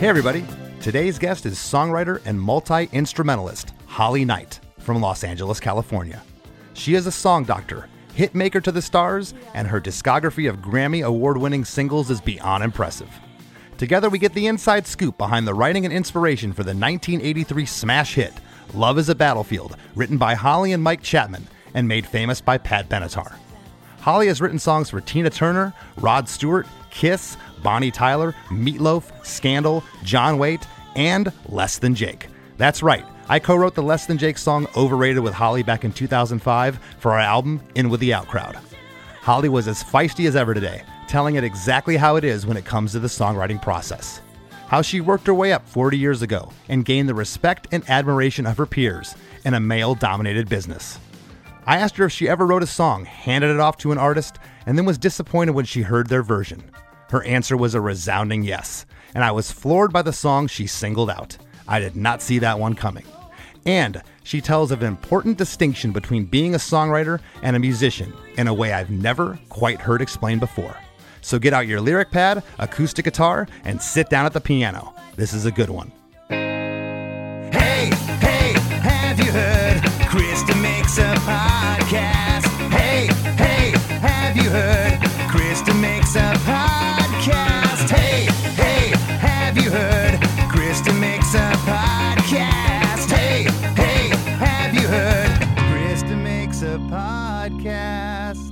Hey, everybody. Today's guest is songwriter and multi instrumentalist Holly Knight from Los Angeles, California. She is a song doctor, hitmaker to the stars, and her discography of Grammy award winning singles is beyond impressive. Together, we get the inside scoop behind the writing and inspiration for the 1983 smash hit, Love is a Battlefield, written by Holly and Mike Chapman and made famous by Pat Benatar. Holly has written songs for Tina Turner, Rod Stewart, Kiss, Bonnie Tyler, Meatloaf, Scandal, John Waite, and Less Than Jake. That's right, I co wrote the Less Than Jake song Overrated with Holly back in 2005 for our album In With the Out Crowd. Holly was as feisty as ever today, telling it exactly how it is when it comes to the songwriting process. How she worked her way up 40 years ago and gained the respect and admiration of her peers in a male dominated business. I asked her if she ever wrote a song, handed it off to an artist, and then was disappointed when she heard their version. Her answer was a resounding yes, and I was floored by the song she singled out. I did not see that one coming. And she tells of an important distinction between being a songwriter and a musician in a way I've never quite heard explained before. So get out your lyric pad, acoustic guitar, and sit down at the piano. This is a good one. Hey, hey, have you heard? Krista makes a podcast. Hey, hey, have you heard? Krista makes a podcast. Hey, hey, have you heard? Krista makes a podcast. Hey, hey, have you heard? Krista makes a podcast.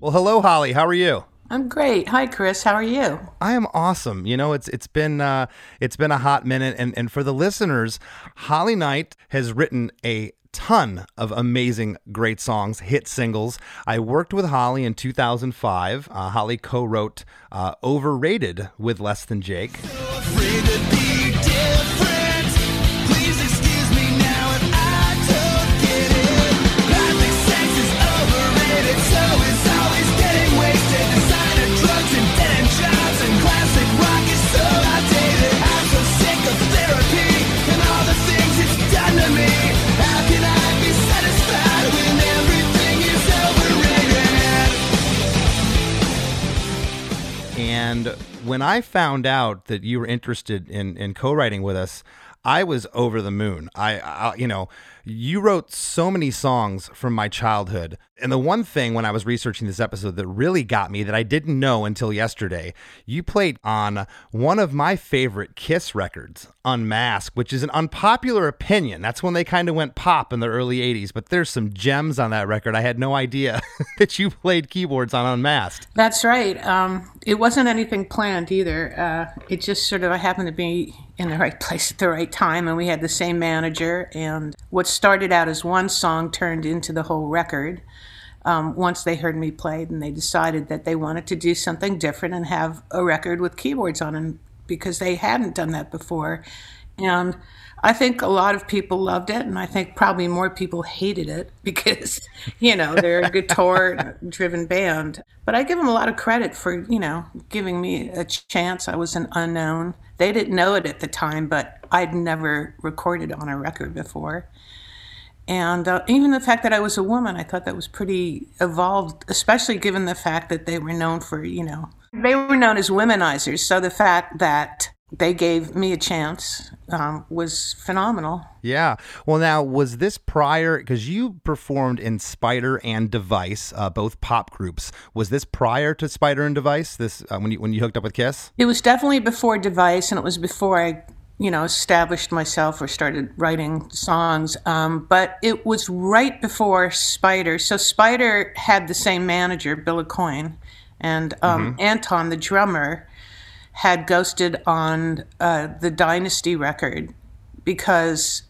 Well, hello, Holly. How are you? I'm great. Hi, Chris. How are you? I am awesome. You know, it's it's been uh, it's been a hot minute, and and for the listeners, Holly Knight has written a ton of amazing, great songs, hit singles. I worked with Holly in 2005. Uh, Holly co-wrote uh, "Overrated" with Less Than Jake. Afraid And when I found out that you were interested in in co-writing with us, I was over the moon. I, I you know, you wrote so many songs from my childhood. And the one thing when I was researching this episode that really got me that I didn't know until yesterday, you played on one of my favorite Kiss records, Unmasked, which is an unpopular opinion. That's when they kind of went pop in the early 80s, but there's some gems on that record. I had no idea that you played keyboards on Unmasked. That's right. Um, it wasn't anything planned either. Uh, it just sort of happened to be in the right place at the right time, and we had the same manager. And what started out as one song turned into the whole record. Um, once they heard me play, and they decided that they wanted to do something different and have a record with keyboards on it because they hadn't done that before. And I think a lot of people loved it, and I think probably more people hated it because, you know, they're a guitar driven band. But I give them a lot of credit for, you know, giving me a chance. I was an unknown. They didn't know it at the time, but I'd never recorded on a record before. And uh, even the fact that I was a woman, I thought that was pretty evolved, especially given the fact that they were known for, you know, they were known as womenizers. So the fact that they gave me a chance um, was phenomenal. Yeah. Well, now was this prior because you performed in Spider and Device, uh, both pop groups. Was this prior to Spider and Device? This uh, when you when you hooked up with Kiss? It was definitely before Device, and it was before I, you know, established myself or started writing songs. Um, but it was right before Spider. So Spider had the same manager, Bill Aucoin, and um, Anton, the drummer, had ghosted on uh, the Dynasty record because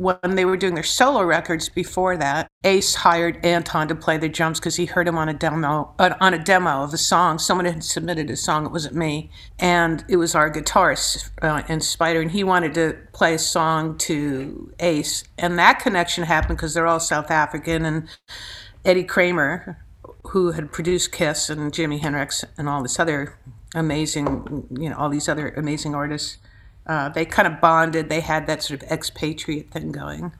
when they were doing their solo records before that, Ace hired Anton to play the drums because he heard him on a demo uh, on a demo of a song. Someone had submitted a song. It wasn't me, and it was our guitarist uh, in Spider, and he wanted to play a song to Ace, and that connection happened because they're all South African, and Eddie Kramer, who had produced Kiss and Jimi Hendrix and all this other amazing, you know, all these other amazing artists. Uh, they kind of bonded. They had that sort of expatriate thing going.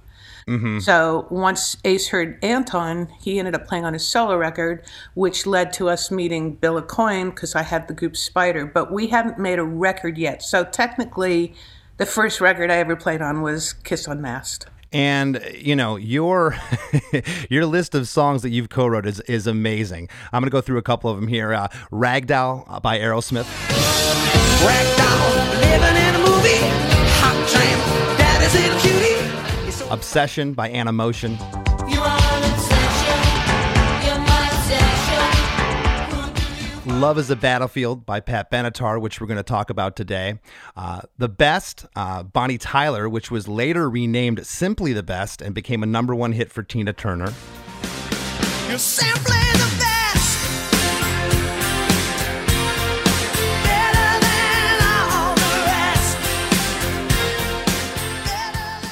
So once Ace heard Anton, he ended up playing on his solo record, which led to us meeting Bill Aucoin because I had the group Spider, but we hadn't made a record yet. So technically, the first record I ever played on was Kiss Unmasked. And you know your your list of songs that you've co-wrote is is amazing. I'm gonna go through a couple of them here. Uh, Ragdoll by Aerosmith, Ragdoll, You're my obsession. Love is a Battlefield by Pat Benatar, which we're going to talk about today. Uh, the Best, uh, Bonnie Tyler, which was later renamed Simply the Best and became a number one hit for Tina Turner. You're simply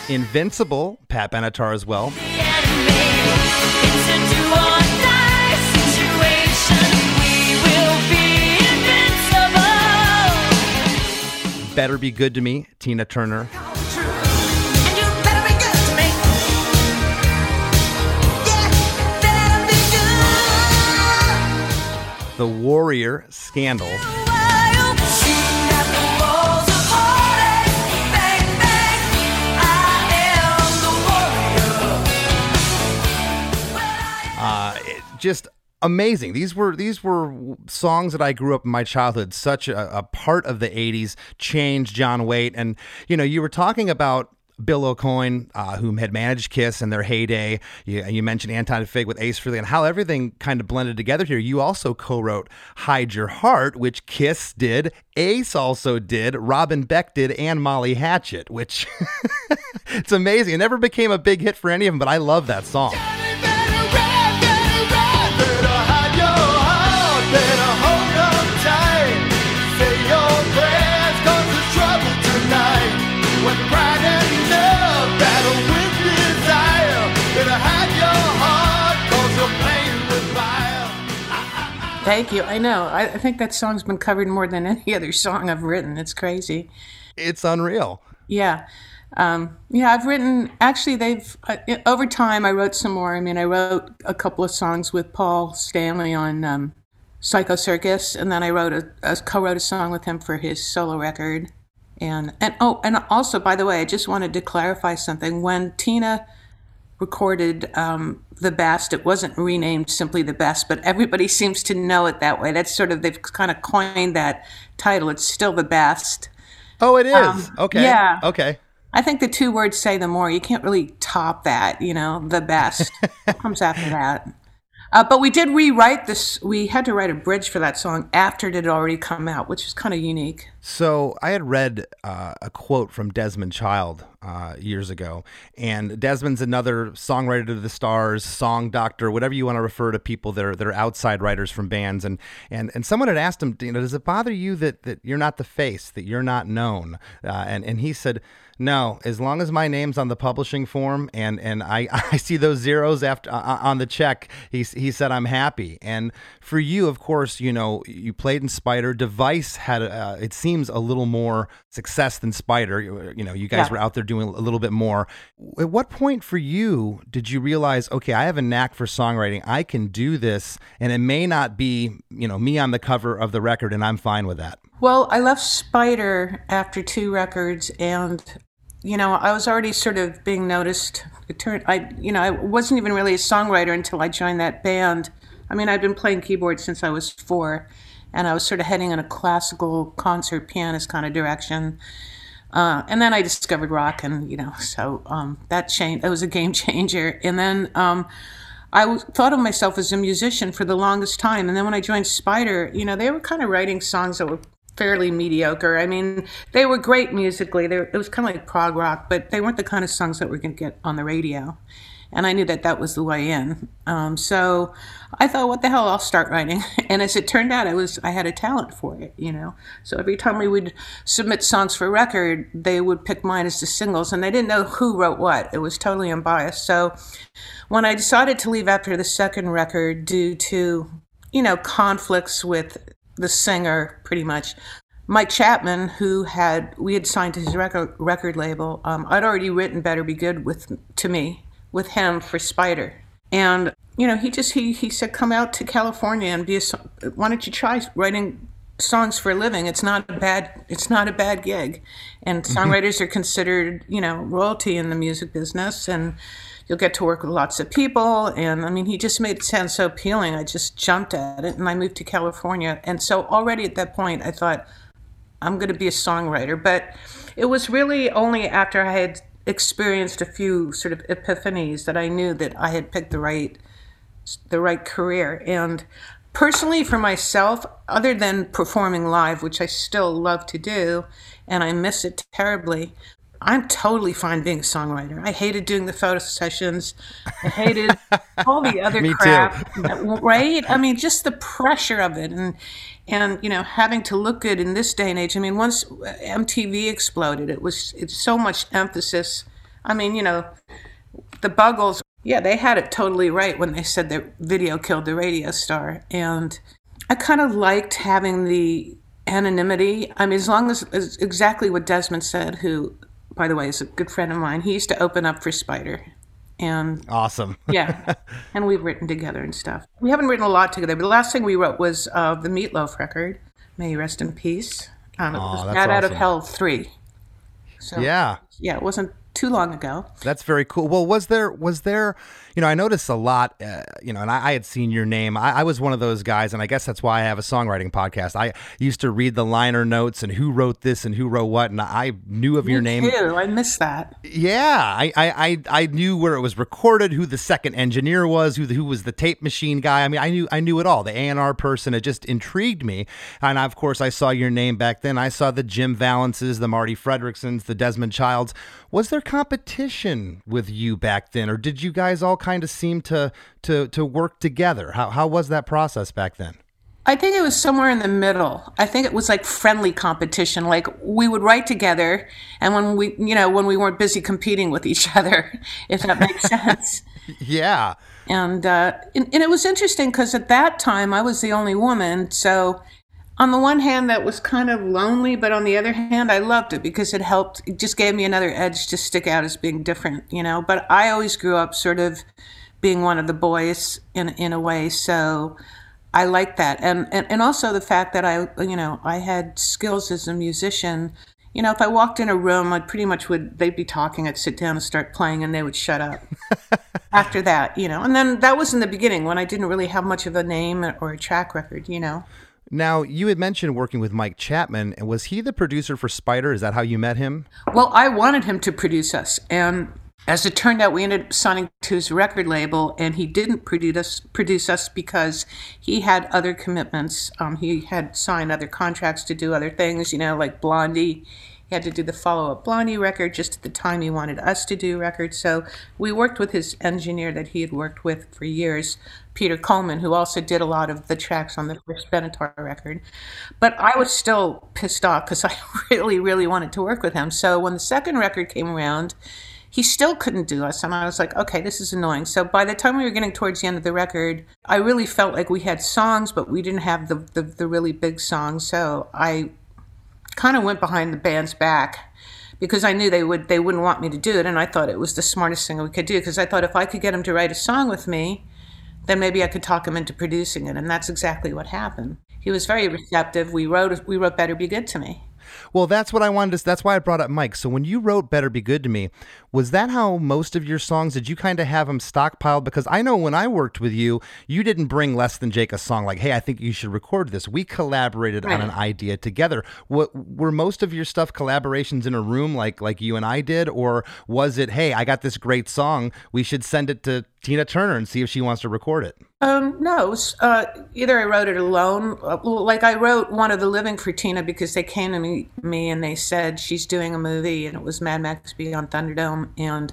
Invincible, Pat Benatar as well. Better Be Good to Me, Tina Turner. The Warrior, Scandal. Just amazing. These were these were songs that I grew up in my childhood. Such a, a part of the '80s. changed John Waite, and you know you were talking about. Bill Aucoin, uh, whom had managed Kiss in their heyday. You, you mentioned Anton Fig with Ace Frehley and how everything kind of blended together here. You also co-wrote Hide Your Heart, which Kiss did, Ace also did, Robin Beck did, and Molly Hatchet, which it's amazing. It never became a big hit for any of them, but I love that song. Thank you. I know. I, I think that song's been covered more than any other song I've written. It's crazy. It's unreal. Yeah. Um, yeah, I've written, actually, they've, uh, over time, I wrote some more. I mean, I wrote a couple of songs with Paul Stanley on um, Psycho Circus, and then I wrote a, a co wrote a song with him for his solo record. And, and oh, and also, by the way, I just wanted to clarify something. When Tina recorded um, The Best, it wasn't renamed simply The Best, but everybody seems to know it that way. That's sort of, they've kind of coined that title. It's still The Best. Oh, it is. Um, okay. yeah. Okay. I think the two words say the more. You can't really top that, you know, the best comes after that. Uh, but we did rewrite this. We had to write a bridge for that song after it had already come out, which is kind of unique. So I had read uh, a quote from Desmond Child uh, years ago, and Desmond's another songwriter to the stars, song doctor, whatever you want to refer to people that are that are outside writers from bands. And and and someone had asked him, you know, does it bother you that that you're not the face, that you're not known? Uh, and and he said. No, as long as my name's on the publishing form and and I, I see those zeros after uh, on the check, he he said I'm happy. And for you, of course, you know you played in Spider. Device had uh, it seems a little more success than Spider. You, you know, you guys Yeah. were out there doing a little bit more. At what point for you did you realize, okay, I have a knack for songwriting. I can do this, and it may not be you know me on the cover of the record, and I'm fine with that. Well, I left Spider after two records, and you know, I was already sort of being noticed. Turned, I, you know, I wasn't even really a songwriter until I joined that band. I mean, I'd been playing keyboard since I was four, and I was sort of heading in a classical concert pianist kind of direction. Uh, and then I discovered rock, and you know, so um, that changed. That was a game changer. And then um, I w- thought of myself as a musician for the longest time. And then when I joined Spider, you know, they were kind of writing songs that were fairly mediocre. I mean, they were great musically. They were, it was kind of like prog rock, but they weren't the kind of songs that we're going to get on the radio. And I knew that that was the way in. Um, so I thought, what the hell? I'll start writing. And as it turned out, I was I had a talent for it, you know. So every time we would submit songs for record, they would pick mine as the singles, and they didn't know who wrote what. It was totally unbiased. So when I decided to leave after the second record due to, you know, conflicts with the singer, pretty much. Mike Chapman, who had we had signed to his record record label, um, I'd already written "Better Be Good" with to me with him for Spider, and you know he just he he said come out to California and be a why don't you try writing songs for a living? It's not a bad it's not a bad gig, and songwriters are considered you know royalty in the music business and. You'll get to work with lots of people. And I mean, he just made it sound so appealing. I just jumped at it and I moved to California. And so already at that point, I thought, I'm going to be a songwriter. But it was really only after I had experienced a few sort of epiphanies that I knew that I had picked the right the right career. And personally, for myself, other than performing live, which I still love to do, and I miss it terribly. I'm totally fine being a songwriter. I hated doing the photo sessions. I hated all the other Me crap, right? I mean, just the pressure of it, and and you know, having to look good in this day and age. I mean, once uh, MTV exploded, it was it's so much emphasis. I mean, you know, the Buggles, yeah, they had it totally right when they said that video killed the radio star. And I kind of liked having the anonymity. I mean, as long as, as exactly what Desmond said, who, by the way, is a good friend of mine, he used to open up for Spider. And Awesome. yeah, and we've written together and stuff. We haven't written a lot together, but the last thing we wrote was uh, the Meatloaf record. May you rest in peace. Um, it Aw, was that's Bat Out of. Hell 3. So, yeah. yeah, it wasn't too long ago. That's very cool. Well, was there was there, you know, I noticed a lot, uh, you know, and I, I had seen your name. I, I was one of those guys, and I guess that's why I have a songwriting podcast. I used to read the liner notes and who wrote this and who wrote what, and I knew of your name. Ew, I missed that. Yeah, I, I, I, I knew where it was recorded, who the second engineer was, who the, who was the tape machine guy. I mean, I knew I knew it all. The A and R person. It just intrigued me, and of course, I saw your name back then. I saw the Jim Vallances, the Marti Frederiksens, the Desmond Childs. Was there competition with you back then, or did you guys all kind of seem to to to work together? How how was that process back then? I think it was somewhere in the middle. I think it was like friendly competition. Like we would write together, and when we, you know, when we weren't busy competing with each other, if that makes sense. Yeah, And, uh, and and it was interesting because at that time I was the only woman. So on the one hand, that was kind of lonely, but on the other hand, I loved it because it helped. It just gave me another edge to stick out as being different, you know. But I always grew up sort of being one of the boys in in a way. So I like that, and, and and also the fact that I, you know, I had skills as a musician. You know, if I walked in a room, I pretty much would. They'd be talking. I'd sit down and start playing, and they would shut up. After that, you know, and then that was in the beginning when I didn't really have much of a name or a track record. You know. Now, you had mentioned working with Mike Chapman. and Was he the producer for Spider? Is that how you met him? Well, I wanted him to produce us, and as it turned out, we ended up signing to his record label, and he didn't produce us, produce us because he had other commitments. Um, he had signed other contracts to do other things, you know, like Blondie. He had to do the follow up Blondie record just at the time he wanted us to do records. So we worked with his engineer that he had worked with for years, Peter Coleman, who also did a lot of the tracks on the first Benatar record. But I was still pissed off because I really, really wanted to work with him. So when the second record came around, he still couldn't do us. And I was like, okay, this is annoying. So by the time we were getting towards the end of the record, I really felt like we had songs, but we didn't have the, the, the really big songs. So I kind of went behind the band's back because I knew they would they wouldn't want me to do it, and I thought it was the smartest thing we could do because I thought if I could get him to write a song with me, then maybe I could talk him into producing it, and that's exactly what happened. He was very receptive. We wrote we wrote "Better Be Good to Me." Well, that's what I wanted to. That's why I brought up Mike. So when you wrote "Better Be Good to Me," was that how most of your songs? Did you kind of have them stockpiled? Because I know when I worked with you, you didn't bring less than Jake a song like, "Hey, I think you should record this." We collaborated on an idea together. What were most of your stuff collaborations in a room like like you and I did, or was it, "Hey, I got this great song. We should send it to Tina Turner and see if she wants to record it"? Um, no, uh, either I wrote it alone, uh, like I wrote one of the Living for Tina because they came to me, me and they said she's doing a movie and it was Mad Max Beyond Thunderdome and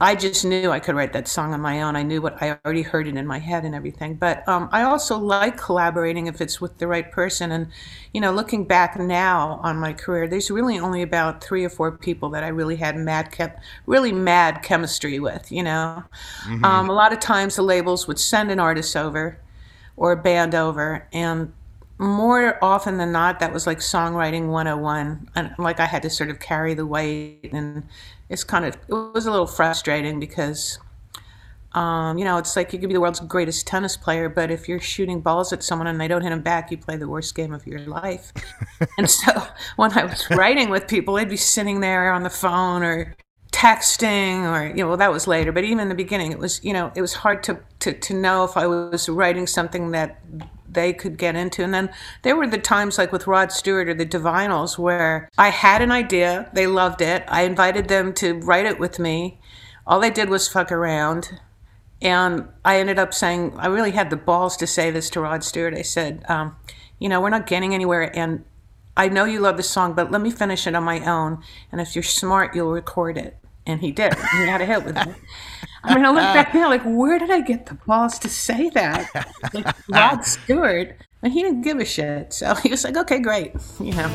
I just knew I could write that song on my own. I knew what I already heard it in my head and everything. But um, I also like collaborating if it's with the right person. And you know, looking back now on my career, there's really only about three or four people that I really had mad, really mad chemistry with. You know, um, a lot of times the labels would send an artist over or a band over, and more often than not, that was like songwriting 101. And like I had to sort of carry the weight. And it's kind of, it was a little frustrating because, um, you know, it's like you could be the world's greatest tennis player, but if you're shooting balls at someone and they don't hit them back, you play the worst game of your life. and so when I was writing with people, they'd be sitting there on the phone or texting or you know well that was later but even in the beginning it was you know it was hard to to, to know if i was writing something that they could get into and then there were the times like with rod stewart or the Divinyls where i had an idea they loved it i invited them to write it with me all they did was fuck around and I ended up saying, I really had the balls to say this to Rod Stewart. I said, um, you know, we're not getting anywhere. And I know you love the song, but let me finish it on my own. And if you're smart, you'll record it. And he did. He had a hit with it. I mean, I look back uh, now, like, where did I get the balls to say that? Like, uh. Rod Stewart. And he didn't give a shit. So he was like, okay, great. You know.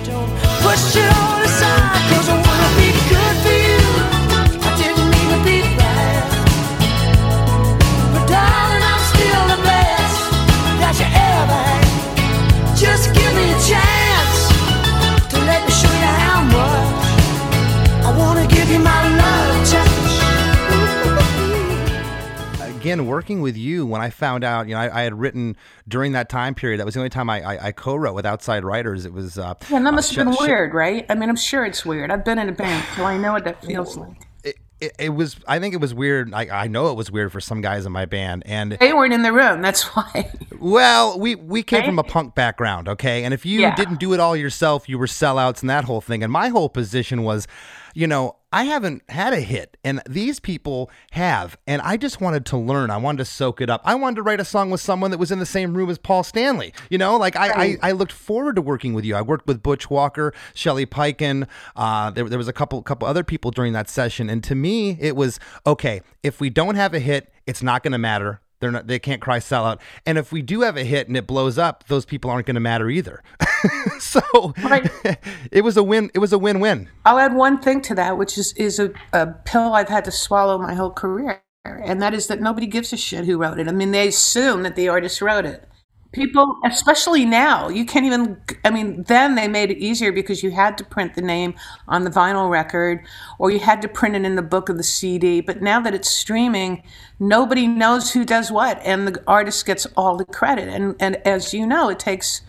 Again working with you when i found out you know i, I had written during that time period that was the only time i, I, I co-wrote with outside writers it was uh, Yeah, and that uh, must have been Sh- weird, right? I mean, I'm sure it's weird. I've been in a band, so I know what that feels like. it, it, it was i think it was weird I, I know it was weird for some guys in my band and They weren't in the room. That's why. well we we came from a punk background okay and if you Yeah. didn't do it all yourself you were sellouts and that whole thing and my whole position was you know i haven't had a hit and these people have and i just wanted to learn. I wanted to soak it up. I wanted to write a song with someone that was in the same room as paul stanley you know? Like i I, I looked forward to working with you. I worked with butch walker shelly Peiken. uh, there, there was a couple couple other people during that session and to me it was okay if we don't have a hit it's not going to matter they're not, they can't cry sellout. And if we do have a hit and it blows up, those people aren't going to matter either. so Right. it was a win. It was a win-win. I'll add one thing to that, which is is a, a pill I've had to swallow my whole career, and that is that nobody gives a shit who wrote it. I mean, they assume that the artist wrote it. People, especially now, you can't even. I mean, then they made it easier because you had to print the name on the vinyl record, or you had to print it in the book of the CD. But now that it's streaming, nobody knows who does what, and the artist gets all the credit. And and as you know, it takes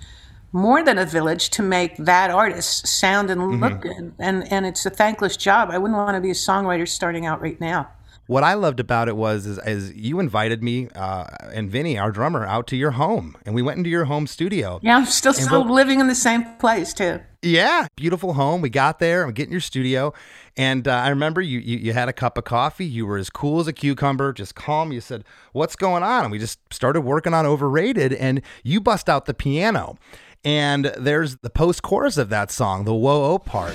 more than a village to make that artist sound and look mm-hmm. good. And and it's a thankless job. I wouldn't want to be a songwriter starting out right now. What I loved about it was is, is you invited me uh, and Vinny, our drummer, out to your home, and we went into your home studio. Yeah, I'm still still living in the same place too. Yeah, beautiful home. We got there. We get in your studio, and uh, I remember you, you you had a cup of coffee. You were as cool as a cucumber, just calm. You said, "What's going on?" And we just started working on Overrated, and you bust out the piano, and there's the post chorus of that song, the whoa oh part.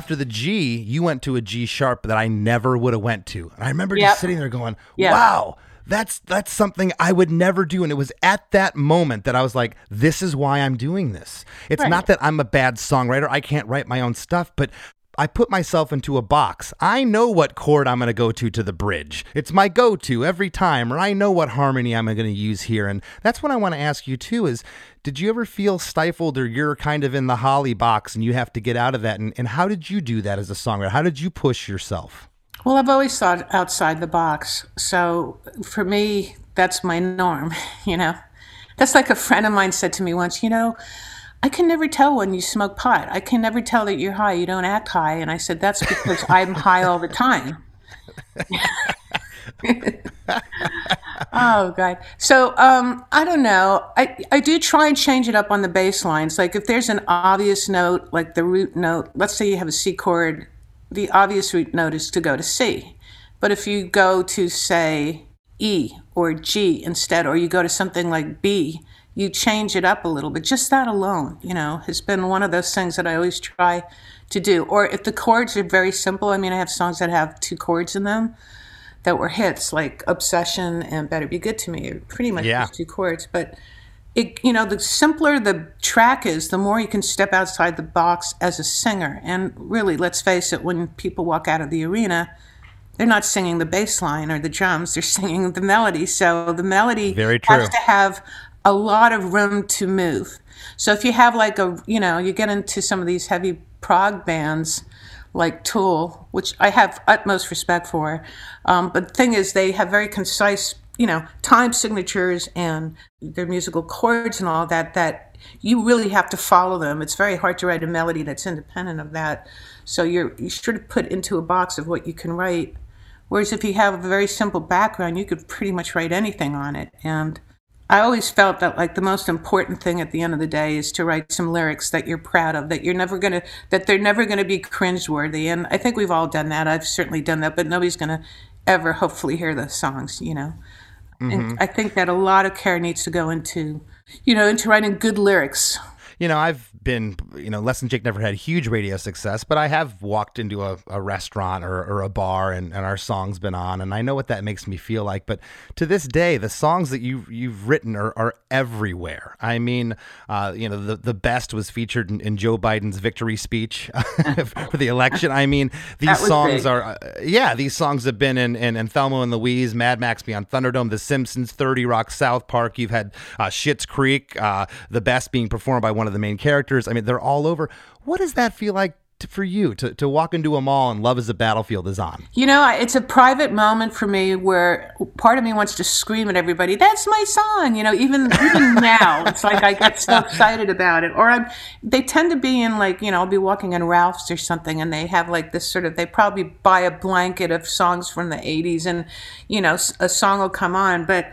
After the G, you went to a G sharp that I never would have went to, and I remember Yep. just sitting there going, Yeah. "Wow." That's that's something I would never do, and it was at that moment that I was like, "This is why I'm doing this." It's Right. not that I'm a bad songwriter; I can't write my own stuff, but I put myself into a box. I know what chord I'm going to go to to the bridge. It's my go-to every time, or I know what harmony I'm going to use here, and that's what I want to ask you too. Is did you ever feel stifled, or you're kind of in the holly box and you have to get out of that? And, and how did you do that as a songwriter? How did you push yourself? Well, I've always thought outside the box. So for me, that's my norm, you know. That's like a friend of mine said to me once, you know, I can never tell when you smoke pot. I can never tell that you're high. You don't act high. And I said, that's because I'm high all the time. Oh god. So um, I don't know. I I do try and change it up on the bass lines. Like if there's an obvious note, like the root note. Let's say you have a C chord, the obvious root note is to go to C. But if you go to say E or G instead, or you go to something like B, you change it up a little bit. Just that alone, you know, has been one of those things that I always try to do. Or if the chords are very simple, I mean, I have songs that have two chords in them that were hits, like Obsession and Better Be Good to Me, are pretty much Yeah. just two chords. But it, you know, the simpler the track is, the more you can step outside the box as a singer. And really, let's face it, when people walk out of the arena, they're not singing the bass line or the drums, they're singing the melody. So the melody Very true. has to have a lot of room to move. So if you have like a, you know, you get into some of these heavy prog bands like Tool, which I have utmost respect for. Um, but the thing is, they have very concise, you know, time signatures and their musical chords and all that, that you really have to follow them. It's very hard to write a melody that's independent of that. So you're, you're sort of put into a box of what you can write. Whereas if you have a very simple background, you could pretty much write anything on it. And I always felt that like the most important thing at the end of the day is to write some lyrics that you're proud of, that you're never gonna, that they're never gonna be cringeworthy. And I think we've all done that. I've certainly done that, but nobody's gonna ever hopefully hear those songs, you know. And mm-hmm. I think that a lot of care needs to go into, you know, into writing good lyrics. You know, I've been, you know, Less Than Jake never had huge radio success, but I have walked into a, a restaurant or, or a bar and, and our song's been on, and I know what that makes me feel like. But to this day, the songs that you, you've written are, are everywhere. I mean, uh, you know, the, the best was featured in, in Joe Biden's victory speech for the election. I mean, these songs big. are, uh, yeah, these songs have been in, in, in Thelma and Louise, Mad Max Beyond Thunderdome, The Simpsons, 30 Rock, South Park. You've had uh, Schitt's Creek, uh, the best being performed by one of the main characters. I mean, they're all over. What does that feel like to, for you to, to walk into a mall and Love is a Battlefield is on? You know, it's a private moment for me where part of me wants to scream at everybody, "That's my song!" You know, even even now, it's like I get so excited about it. Or I'm, they tend to be in like you know, I'll be walking in Ralph's or something, and they have like this sort of. They probably buy a blanket of songs from the '80s, and you know, a song will come on, but.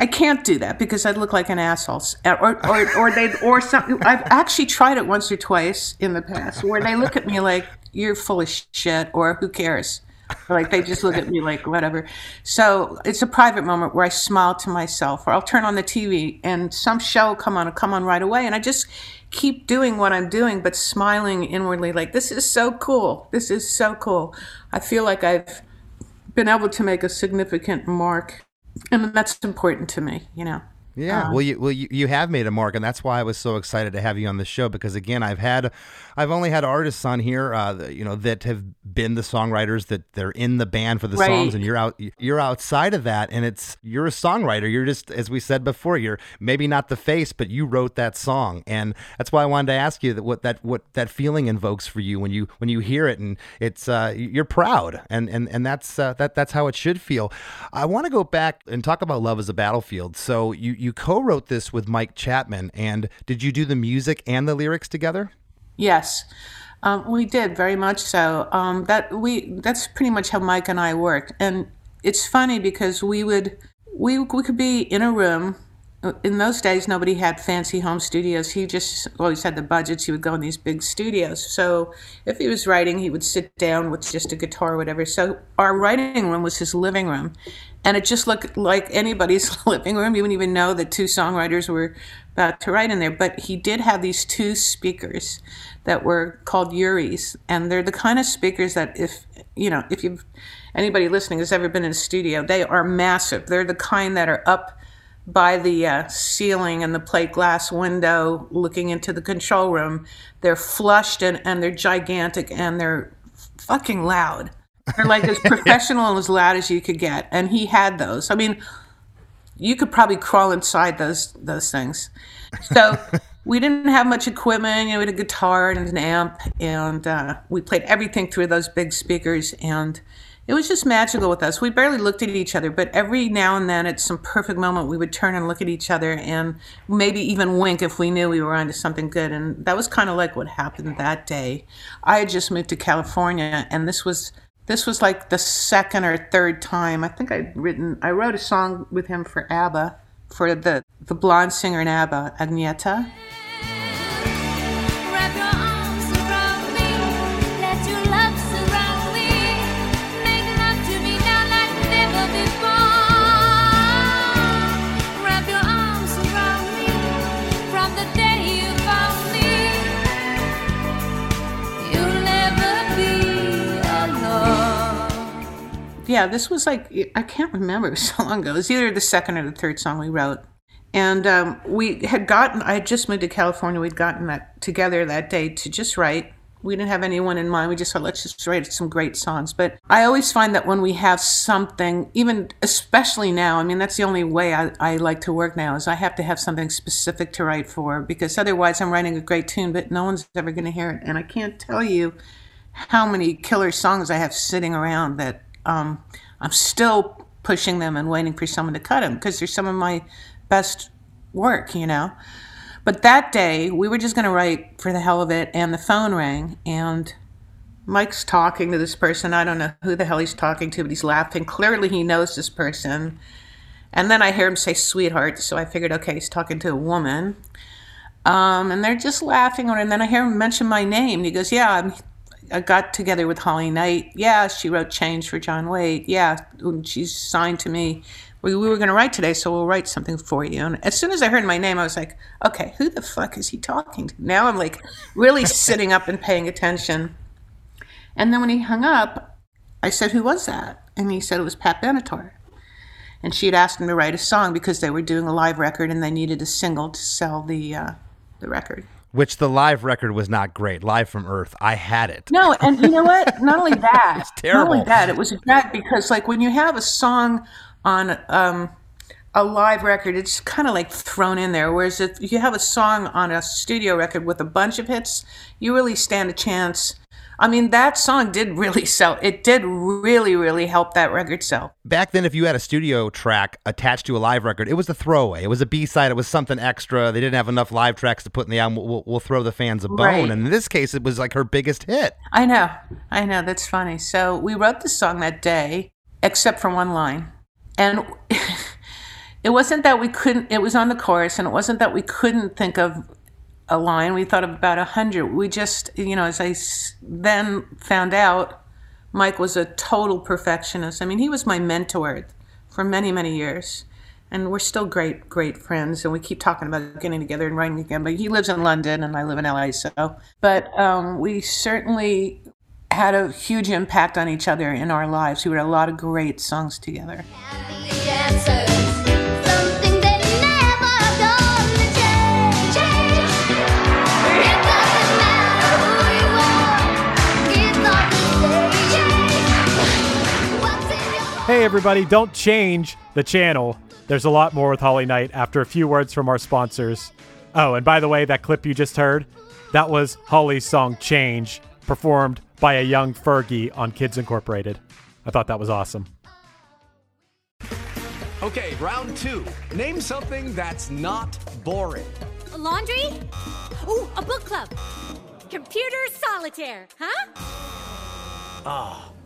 I can't do that because I'd look like an asshole. Uh, or, or, or they, or something. I've actually tried it once or twice in the past where they look at me like you're full of shit, or who cares? Like they just look at me like whatever. So it's a private moment where I smile to myself, or I'll turn on the TV and some show will come on, will come on right away, and I just keep doing what I'm doing, but smiling inwardly, like this is so cool. This is so cool. I feel like I've been able to make a significant mark and that's important to me you know Yeah, well, you well you, you have made a mark, and that's why I was so excited to have you on the show because again, I've had, I've only had artists on here, uh, that, you know, that have been the songwriters that they're in the band for the Right. songs, and you're out, you're outside of that, and it's you're a songwriter. You're just as we said before, you're maybe not the face, but you wrote that song, and that's why I wanted to ask you that what that what that feeling invokes for you when you when you hear it, and it's uh, you're proud, and and and that's uh, that that's how it should feel. I want to go back and talk about Love as a Battlefield. So you you co-wrote this with Mike Chapman, and did you do the music and the lyrics together? yes. Um, we did very much so. Um, that we that's pretty much how mike and i worked. And it's funny because we would we, we could be in a room. In those days nobody had fancy home studios. He just always had the budgets. He would go in these big studios. So if he was writing he would sit down with just a guitar or whatever. So our writing room was his living room and it just looked like anybody's living room you wouldn't even know that two songwriters were about to write in there but he did have these two speakers that were called UREIs, and they're the kind of speakers that if you know if you've anybody listening has ever been in a studio, they are massive. They're the kind that are up by the uh, ceiling and the plate glass window looking into the control room. They're flushed and, and they're gigantic and they're fucking loud. They're like as professional and as loud as you could get. And he had those. I mean, you could probably crawl inside those those things. So we didn't have much equipment. You know, we had a guitar and an amp, and uh, we played everything through those big speakers, and it was just magical with us. We barely looked at each other, but every now and then, at some perfect moment, we would turn and look at each other, and maybe even wink if we knew we were onto something good. And that was kind of like what happened that day. I had just moved to California, and this was This was like the second or third time. I think I'd written, I wrote a song with him for ABBA, for the, the blonde singer in ABBA, Agneta. Yeah, this was like, I can't remember it was so long ago. It was either the second or the third song we wrote. And um, we had gotten, I had just moved to California. We'd gotten that together that day to just write. We didn't have anyone in mind. We just thought, let's just write some great songs. But I always find that when we have something, even especially now, I mean, that's the only way I, I like to work now is I have to have something specific to write for because otherwise I'm writing a great tune, but no one's ever going to hear it. And I can't tell you how many killer songs I have sitting around that um, I'm still pushing them and waiting for someone to cut them because they're some of my best work, you know. But that day, we were just going to write for the hell of it, and the phone rang, and Mike's talking to this person. I don't know who the hell he's talking to, but he's laughing. Clearly, he knows this person. And then I hear him say sweetheart, so I figured, okay, he's talking to a woman. Um, and they're just laughing, and then I hear him mention my name. He goes, Yeah, I'm, I got together with Holly Knight. Yeah, she wrote Change for John Waite. Yeah, she's signed to me. We, we were going to write today, so we'll write something for you. And as soon as I heard my name, I was like, Okay, who the fuck is he talking to? Now I'm like really sitting up and paying attention. And then when he hung up, I said, Who was that? And he said it was Pat Benatar. And she had asked him to write a song because they were doing a live record and they needed a single to sell the uh, the record. Which the live record was not great. Live from Earth. I had it. No, and you know what? Not only that, not terrible. only that, it was bad because like when you have a song on um, a live record, it's kind of like thrown in there. Whereas if you have a song on a studio record with a bunch of hits, you really stand a chance. I mean, that song did really sell. It did really, really help that record sell. Back then, if you had a studio track attached to a live record, it was a throwaway. It was a B side. It was something extra. They didn't have enough live tracks to put in the album. We'll, we'll, throw the fans a bone. Right. And in this case, it was like her biggest hit. I know, I know. That's funny. So we wrote the song that day, except for one line, and it wasn't that we couldn't. It was on the chorus, and it wasn't that we couldn't think of a line. We thought of about a hundred. We just, you know, as I then found out, Mike was a total perfectionist. I mean, he was my mentor for many, many years. And we're still great, great friends, and we keep talking about getting together and writing again. But he lives in London, and I live in LA, so. But um, we certainly had a huge impact on each other in our lives. We wrote a lot of great songs together. Hey, everybody, don't change the channel. There's a lot more with Holly Knight after a few words from our sponsors. Oh, and by the way, that clip you just heard, that was Holly's song Change, performed by a young Fergie on Kids Incorporated. I thought that was awesome. Okay, round two. Name something that's not boring. laundry? Ooh, a book club. Computer solitaire, huh? Ah,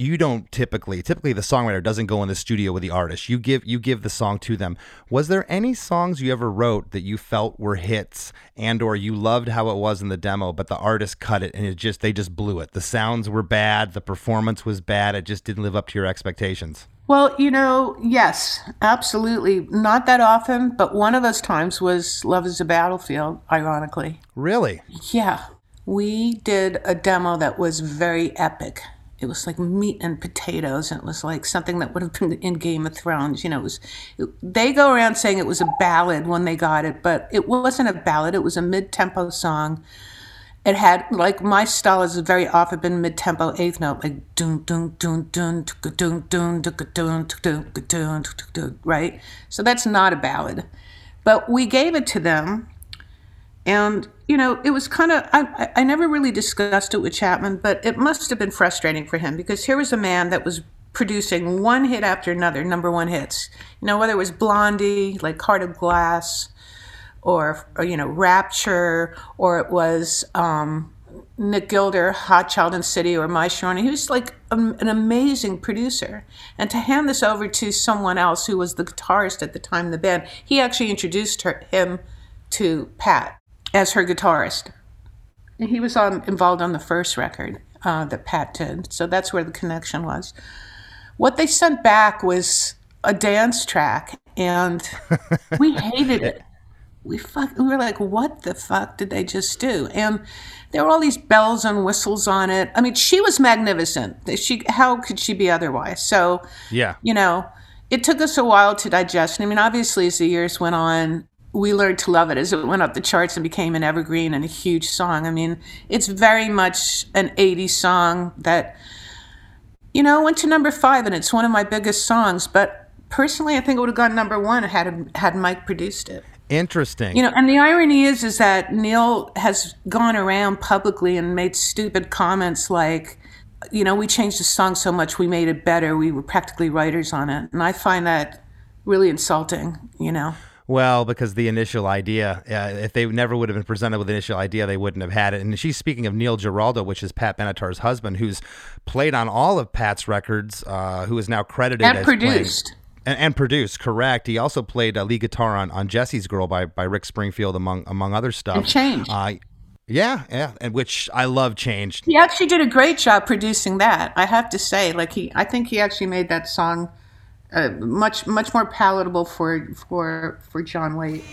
you don't typically typically the songwriter doesn't go in the studio with the artist you give you give the song to them was there any songs you ever wrote that you felt were hits and or you loved how it was in the demo but the artist cut it and it just they just blew it the sounds were bad the performance was bad it just didn't live up to your expectations Well, you know, yes, absolutely. Not that often, but one of those times was Love is a Battlefield, ironically. really Yeah. we did a demo that was very epic. It was like meat and potatoes, and it was like something that would have been in Game of Thrones. You know, it was. They go around saying it was a ballad when they got it, but it wasn't a ballad. It was a mid-tempo song. It had like my style has very often been mid-tempo eighth note, like dun dun dun dun dun dun dun dun dun dun right. So that's not a ballad, but we gave it to them and, you know, it was kind of, I, I- never really discussed it with Chapman, but it must have been frustrating for him because here was a man that was producing one hit after another, number one hits. You know, whether it was Blondie, like Heart of Glass, or, or you know, Rapture, or it was um, Nick Gilder, Hot Child in City, or My Sharona. He was like a, an amazing producer. And to hand this over to someone else who was the guitarist at the time in the band, he actually introduced her, him to Pat as her guitarist. And he was on, involved on the first record uh, that Pat did. So that's where the connection was. What they sent back was a dance track, and we hated it. We fuck, we were like, what the fuck did they just do? And there were all these bells and whistles on it. I mean, she was magnificent. She, how could she be otherwise? So, Yeah. you know, it took us a while to digest. I mean, obviously, as the years went on, we learned to love it as it went up the charts and became an evergreen and a huge song. I mean, it's very much an 80s song that, you know, went to number five, and it's one of my biggest songs. But personally, I think it would have gone number one had had Mike produced it. Interesting. You know, and the irony is, is that Neil has gone around publicly and made stupid comments like, you know, we changed the song so much we made it better. We were practically writers on it, and I find that really insulting. You know. Well, because the initial idea, uh, if they never would have been presented with the initial idea, they wouldn't have had it. And she's speaking of Neil Giraldo, which is Pat Benatar's husband, who's played on all of Pat's records, uh, who is now credited And as playing- produced. and, and produced, correct. He also played a lead guitar on, on Jessie's Girl by, by Rick Springfield, among among other stuff. And Change. Uh, yeah, yeah, and which I love. Changed. He actually did a great job producing that. I have to say, like he, I think he actually made that song uh, much much more palatable for for for John Waite.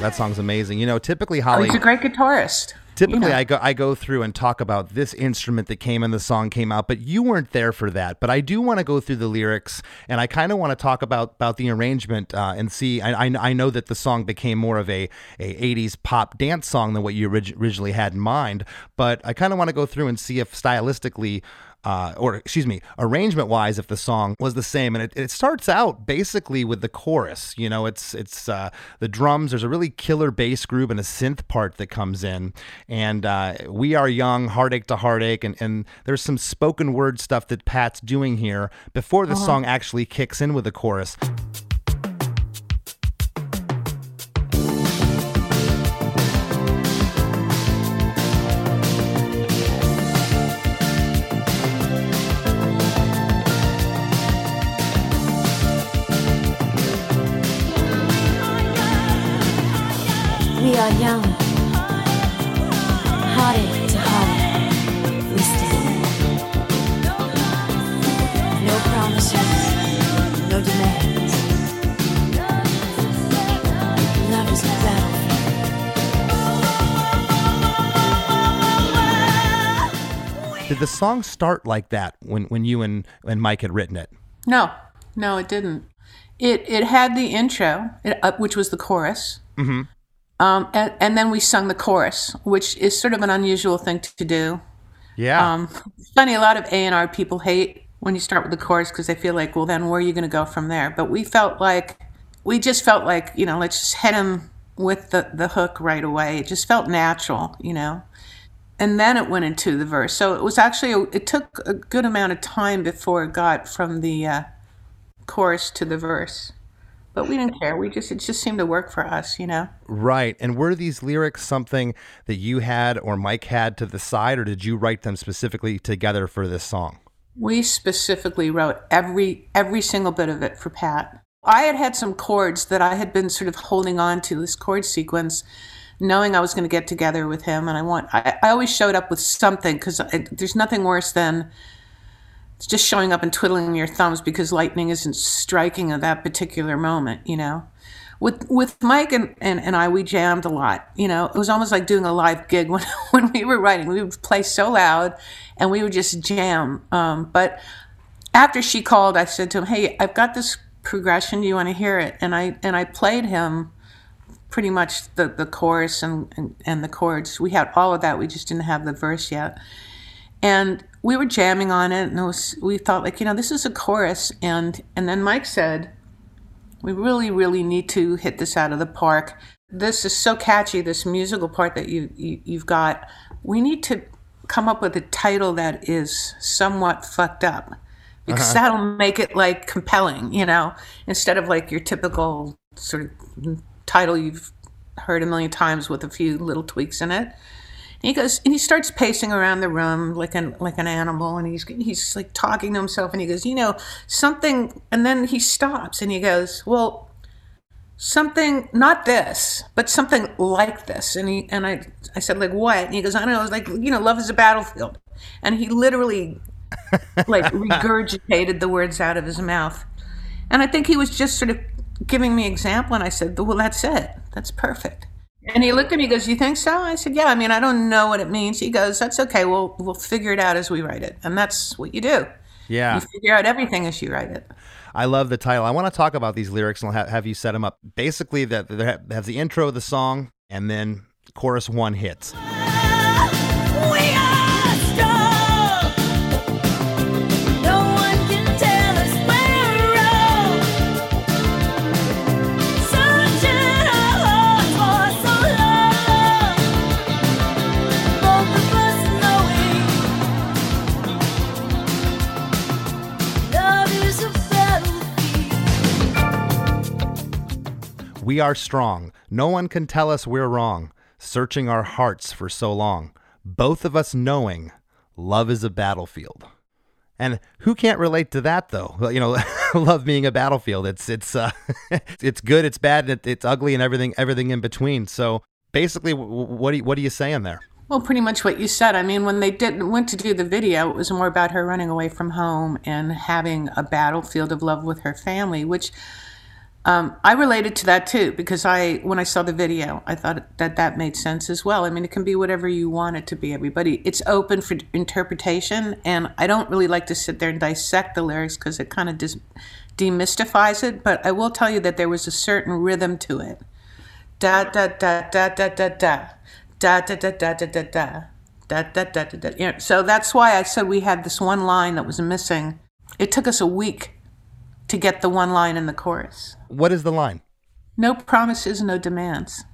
That song's amazing. You know, typically Holly. Oh, he's a great guitarist. Typically, You know. I go I go through and talk about this instrument that came and the song came out, but you weren't there for that. But I do want to go through the lyrics, and I kind of want to talk about about the arrangement uh, and see. I, I I know that the song became more of a a '80s pop dance song than what you orig- originally had in mind, but I kind of want to go through and see if stylistically. Uh, or excuse me, arrangement wise, if the song was the same, and it, it starts out basically with the chorus. You know, it's it's uh, the drums. There's a really killer bass groove and a synth part that comes in, and uh, we are young, heartache to heartache, and and there's some spoken word stuff that Pat's doing here before the song actually kicks in with the chorus. Are young, heartache to heartache. We stand. No promises, no demands. Love is a battlefield. Did the song start like that when when you and and Mike had written it? No, no, it didn't. It it had the intro, it, uh, which was the chorus. Mm-hmm. Um, and, and then we sung the chorus, which is sort of an unusual thing to do. Yeah. Um, funny, a lot of A and R people hate when you start with the chorus because they feel like, well, then where are you going to go from there? But we felt like we just felt like you know, let's just hit him with the the hook right away. It just felt natural, you know. And then it went into the verse. So it was actually a, it took a good amount of time before it got from the uh, chorus to the verse. But we didn't care. We just it just seemed to work for us, you know. Right. And were these lyrics something that you had or Mike had to the side, or did you write them specifically together for this song? We specifically wrote every every single bit of it for Pat. I had had some chords that I had been sort of holding on to this chord sequence knowing I was going to get together with him, and I want I, I always showed up with something because there's nothing worse than just showing up and twiddling your thumbs because lightning isn't striking at that particular moment, you know. With with Mike and, and, and I, we jammed a lot. You know, it was almost like doing a live gig when when we were writing. We would play so loud, and we would just jam. Um, but after she called, I said to him, "Hey, I've got this progression. Do you want to hear it?" And I and I played him pretty much the, the chorus and, and, and the chords. We had all of that. We just didn't have the verse yet. And we were jamming on it, and it was, we thought like, you know, this is a chorus. And and then Mike said, "We really, really need to hit this out of the park. This is so catchy. This musical part that you, you you've got. We need to come up with a title that is somewhat fucked up." Because uh-huh. that'll make it like compelling, you know, instead of like your typical sort of title you've heard a million times with a few little tweaks in it. And he goes and he starts pacing around the room like an like an animal, and he's he's like talking to himself, and he goes, you know, something, and then he stops and he goes, well, something not this, but something like this, and he and I I said like what, and he goes, I don't know, it's like you know, love is a battlefield, and he literally like regurgitated the words out of his mouth. And I think he was just sort of giving me example and I said, Well that's it. That's perfect. And he looked at me and goes, You think so? I said, Yeah, I mean I don't know what it means. He goes, That's okay, we'll we'll figure it out as we write it. And that's what you do. Yeah. You figure out everything as you write it. I love the title. I want to talk about these lyrics and I'll have you set them up. Basically, that that has the intro of the song and then chorus one hits. We are strong. No one can tell us we're wrong. Searching our hearts for so long. Both of us knowing love is a battlefield. And who can't relate to that though? You know, love being a battlefield. It's it's uh, it's good, it's bad, it, it's ugly, and everything everything in between. So basically, what what are you saying there? Well, pretty much what you said. I mean, when they did went to do the video, it was more about her running away from home and having a battlefield of love with her family, which um, I related to that too because I, when I saw the video, I thought that that made sense as well. I mean, it can be whatever you want it to be. Everybody, it's open for interpretation, and I don't really like to sit there and dissect the lyrics because it kind of dis- demystifies it. But I will tell you that there was a certain rhythm to it. Da da da da da da da da da da da da da da da da da da da. You know, so that's why I said we had this one line that was missing. It took us a week to get the one line in the chorus. What is the line? No promises, no demands.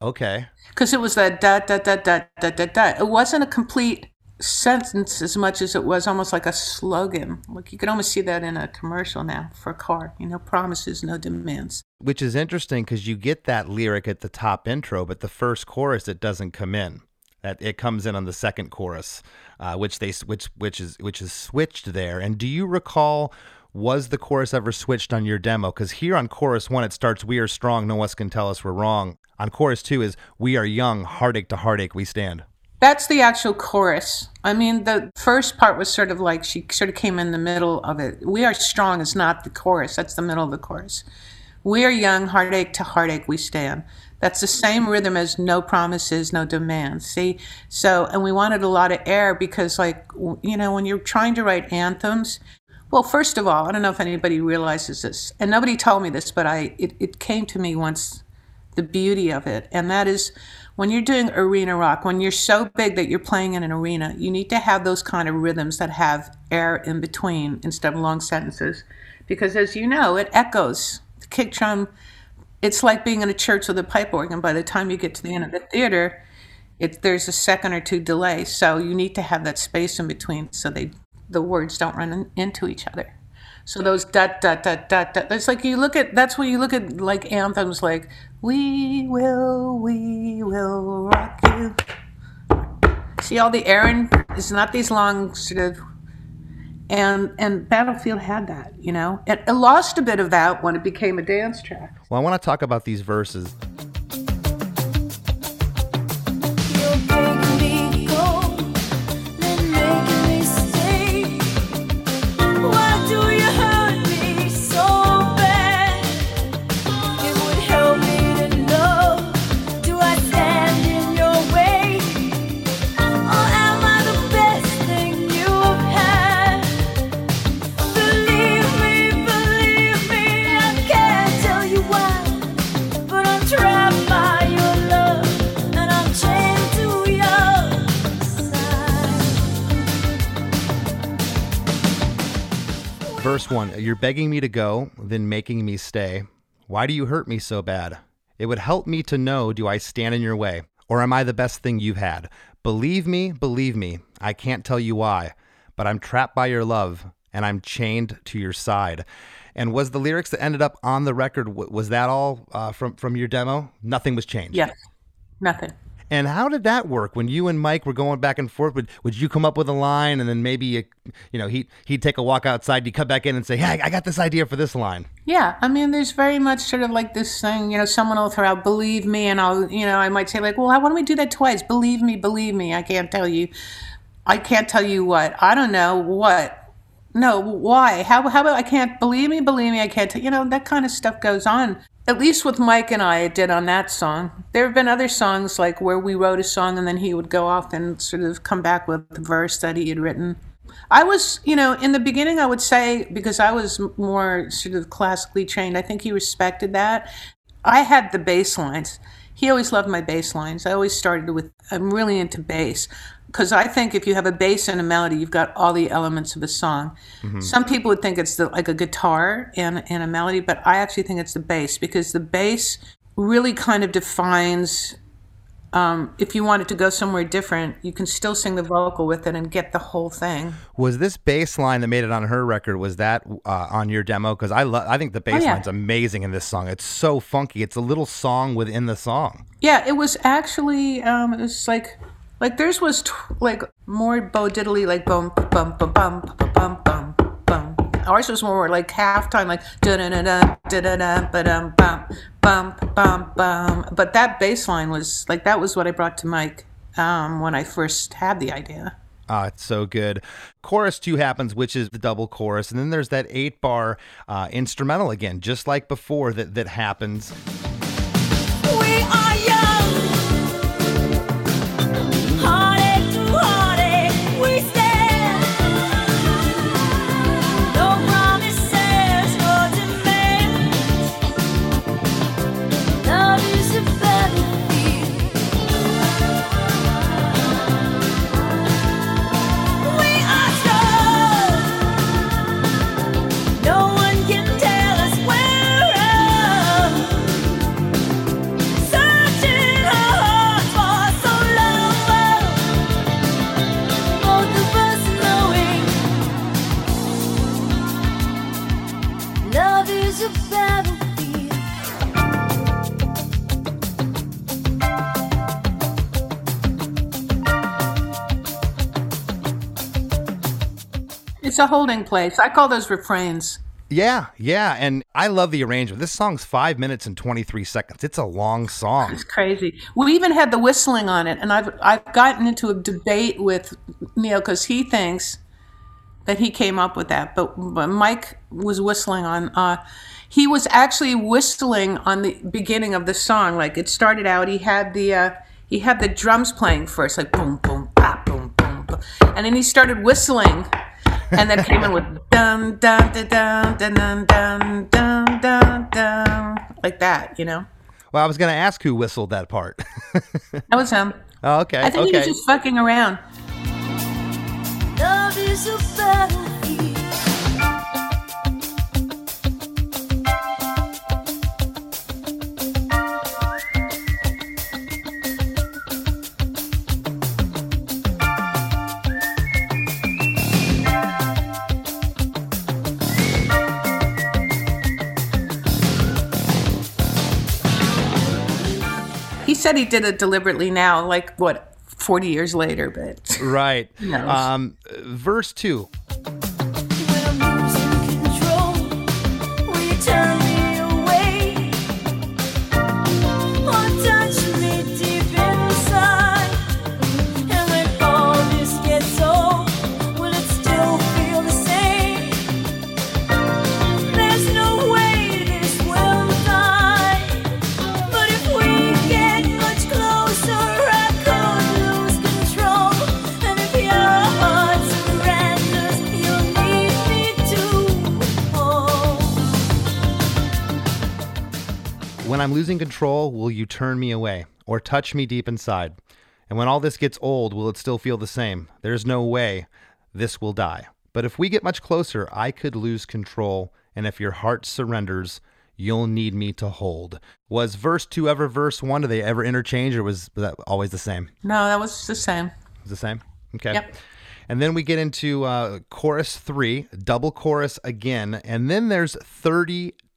Okay. Because it was that da da da da da da da. It wasn't a complete sentence as much as it was almost like a slogan. Like you could almost see that in a commercial now for a car. You know, promises, no demands. Which is interesting because you get that lyric at the top intro, but the first chorus it doesn't come in. That it comes in on the second chorus, uh, which they which which is which is switched there. And do you recall? Was the chorus ever switched on your demo? Because here on chorus one, it starts, We are strong, no one can tell us we're wrong. On chorus two is, We are young, heartache to heartache we stand. That's the actual chorus. I mean, the first part was sort of like she sort of came in the middle of it. We are strong is not the chorus. That's the middle of the chorus. We are young, heartache to heartache we stand. That's the same rhythm as no promises, no demands. See? So, and we wanted a lot of air because, like, you know, when you're trying to write anthems, well, first of all, I don't know if anybody realizes this, and nobody told me this, but I it, it came to me once the beauty of it. And that is when you're doing arena rock, when you're so big that you're playing in an arena, you need to have those kind of rhythms that have air in between instead of long sentences. Because as you know, it echoes. The kick drum, it's like being in a church with a pipe organ. By the time you get to the end of the theater, it, there's a second or two delay. So you need to have that space in between so they the words don't run in, into each other. So those dot dot dot dot dot. It's like you look at. That's when you look at like anthems like "We will, we will rock you." See all the Aaron. It's not these long sort of. And and Battlefield had that, you know. It, it lost a bit of that when it became a dance track. Well, I want to talk about these verses. One. You're begging me to go, then making me stay. Why do you hurt me so bad? It would help me to know do I stand in your way, or am I the best thing you've had? Believe me, believe me, I can't tell you why, but I'm trapped by your love, and I'm chained to your side. And was the lyrics that ended up on the record, was that all uh, from, from your demo? Nothing was changed? Yes. Nothing. And how did that work when you and Mike were going back and forth? Would would you come up with a line and then maybe you, you know he he'd take a walk outside, you come back in and say, "Hey, I got this idea for this line." Yeah, I mean, there's very much sort of like this thing, you know, someone will throw out, believe me, and I'll, you know, I might say, like, well, why don't we do that twice? Believe me, believe me. I can't tell you. I can't tell you what. I don't know what. No, why? How, how about I can't believe me, believe me, I can't tell you know, that kind of stuff goes on. At least with Mike and I, it did on that song. There have been other songs like where we wrote a song and then he would go off and sort of come back with the verse that he had written. I was, you know, in the beginning, I would say, because I was more sort of classically trained, I think he respected that. I had the bass lines. He always loved my bass lines. I always started with, I'm really into bass. Because I think if you have a bass and a melody, you've got all the elements of a song. Some people would think it's the, like a guitar and, and a melody, but I actually think it's the bass because the bass really kind of defines um, if you wanted to go somewhere different, you can still sing the vocal with it and get the whole thing. Was this bass line that made it on her record? Was that uh, on your demo? Because I love, I think the bass yeah. line's amazing in this song. It's so funky. It's a little song within the song. Yeah, it was actually um, it was like like theirs was t- like more Bo Diddley like bum bum bum bum bum bum bum bum. Ours was more like halftime, like da da da da da da da ba dum bum bum bum bum. But that bass line was like that was what I brought to Mike um, when I first had the idea. Ah, it's so good. Chorus two happens, which is the double chorus, and then there's that eight bar uh, instrumental again, just like before that that happens. We are It's a holding place. I call those refrains. Yeah, yeah, and I love the arrangement. This song's five minutes and twenty three seconds. It's a long song. It's crazy. We even had the whistling on it, and I've I've gotten into a debate with Neil because he thinks that he came up with that, but, but Mike was whistling on. Uh, he was actually whistling on the beginning of the song. Like it started out, he had the uh, he had the drums playing first, like boom boom bop boom boom, boom. and then he started whistling, and then came in with dun dun dun dun dun dun dun dun dun dun like that, you know. Well, I was going to ask who whistled that part. That was him. oh, okay, I think he was just fucking around. Love is a battlefield. said he did it deliberately now, like what, 40 years later, but. Right. Um, verse 2. When I'm losing control, will you turn me away or touch me deep inside? And when all this gets old, will it still feel the same? There's no way this will die. But if we get much closer, I could lose control. And if your heart surrenders, you'll need me to hold. Was verse two ever verse one? Do they ever interchange or was that always the same? No, that was the same. It's the same? Okay. Yep. And then we get into uh, chorus three, double chorus again. And then there's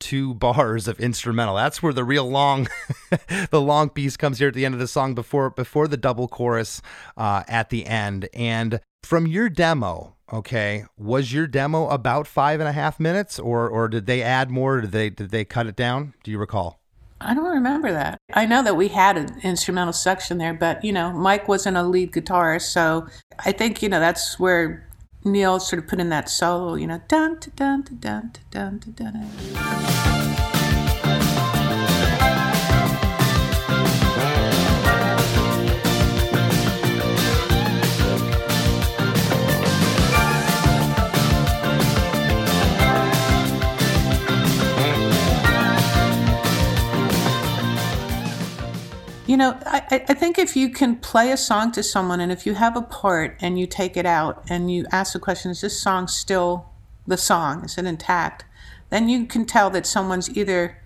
32 bars of instrumental. That's where the real long, the long piece comes here at the end of the song before, before the double chorus uh, at the end. And from your demo, okay, was your demo about five and a half minutes or, or did they add more? Did they, did they cut it down? Do you recall? I don't remember that. I know that we had an instrumental section there, but you know, Mike wasn't a lead guitarist, so I think you know that's where Neil sort of put in that solo. You know, dun dun dun dun dun dun dun. dun. You know, I, I think if you can play a song to someone and if you have a part and you take it out and you ask the question, is this song still the song? Is it intact? Then you can tell that someone's either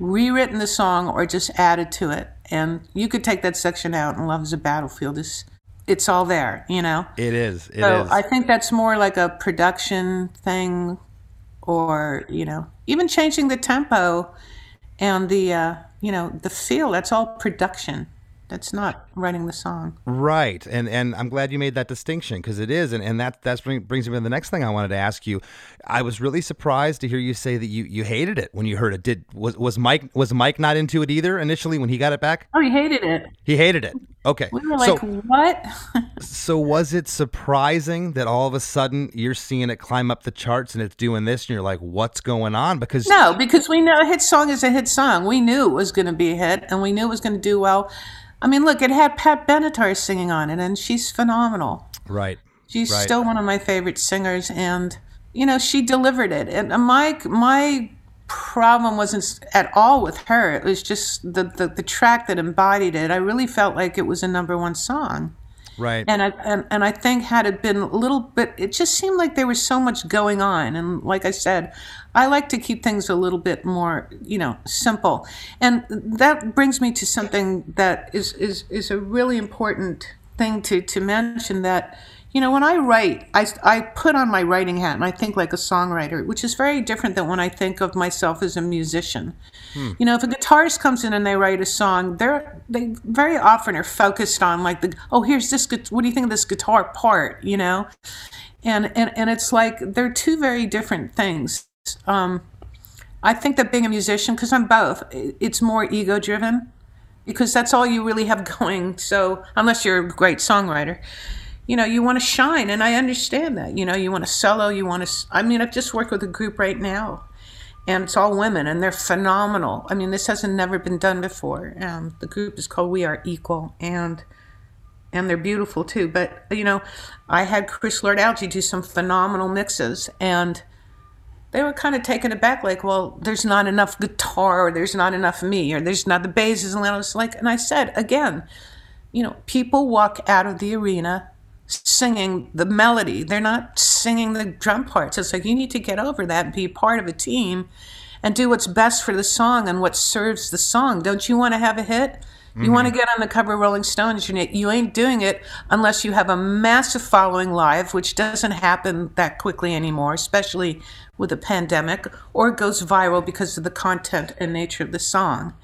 rewritten the song or just added to it. And you could take that section out and Love is a Battlefield. is it's all there, you know? It is. It is. so I think that's more like a production thing or, you know, even changing the tempo and the, uh, you know, the feel. That's all production. That's not writing the song. Right, and and I'm glad you made that distinction because it is, and, and that that's brings me to the next thing I wanted to ask you. I was really surprised to hear you say that you, you hated it when you heard it. Did was was Mike was Mike not into it either initially when he got it back? Oh, he hated it. He hated it. Okay, We were so like, what? so was it surprising that all of a sudden you're seeing it climb up the charts and it's doing this, and you're like, what's going on? Because no, because we know a hit song is a hit song. We knew it was going to be a hit, and we knew it was going to do well. I mean, look, it had Pat Benatar singing on it, and she's phenomenal. right, She's Right. still one of my favorite singers, and you know she delivered it. And uh, my my problem wasn't at all with her. It was just the, the the track that embodied it. I really felt like it was a number one song. right, And I and, and I think had it been a little bit, it just seemed like there was so much going on. And like I said, I like to keep things a little bit more, you know, simple. And that brings me to something that is is is a really important thing to to mention that. You know, when I write, I, I put on my writing hat and I think like a songwriter, which is very different than when I think of myself as a musician. You know, if a guitarist comes in and they write a song, they're they very often are focused on like the oh here's this what do you think of this guitar part you know, and and and it's like they're two very different things. Um, I think that being a musician, because I'm both, it's more ego driven, because that's all you really have going. So unless you're a great songwriter, you know, you want to shine, and I understand that. You know, you want to solo, you want to. I mean, I've just worked with a group right now, and it's all women, and they're phenomenal. I mean, this hasn't never been done before. Um, the group is called We Are Equal, and and they're beautiful too. But you know, I had Chris Lord Alge do some phenomenal mixes, and they were kind of taken aback, like, "Well, there's not enough guitar, or there's not enough me, or there's not the basses." And I was like, and I said again, you know, people walk out of the arena singing the melody. They're not singing the drum parts. It's like you need to get over that and be part of a team and do what's best for the song and what serves the song. Don't you want to have a hit? You want to mm-hmm. get on the cover of Rolling Stones, you you ain't doing it unless you have a massive following live, which doesn't happen that quickly anymore, especially with a pandemic, or it goes viral because of the content and nature of the song.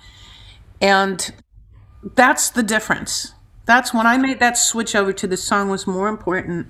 And that's the difference. That's when I made that switch over to the song was more important.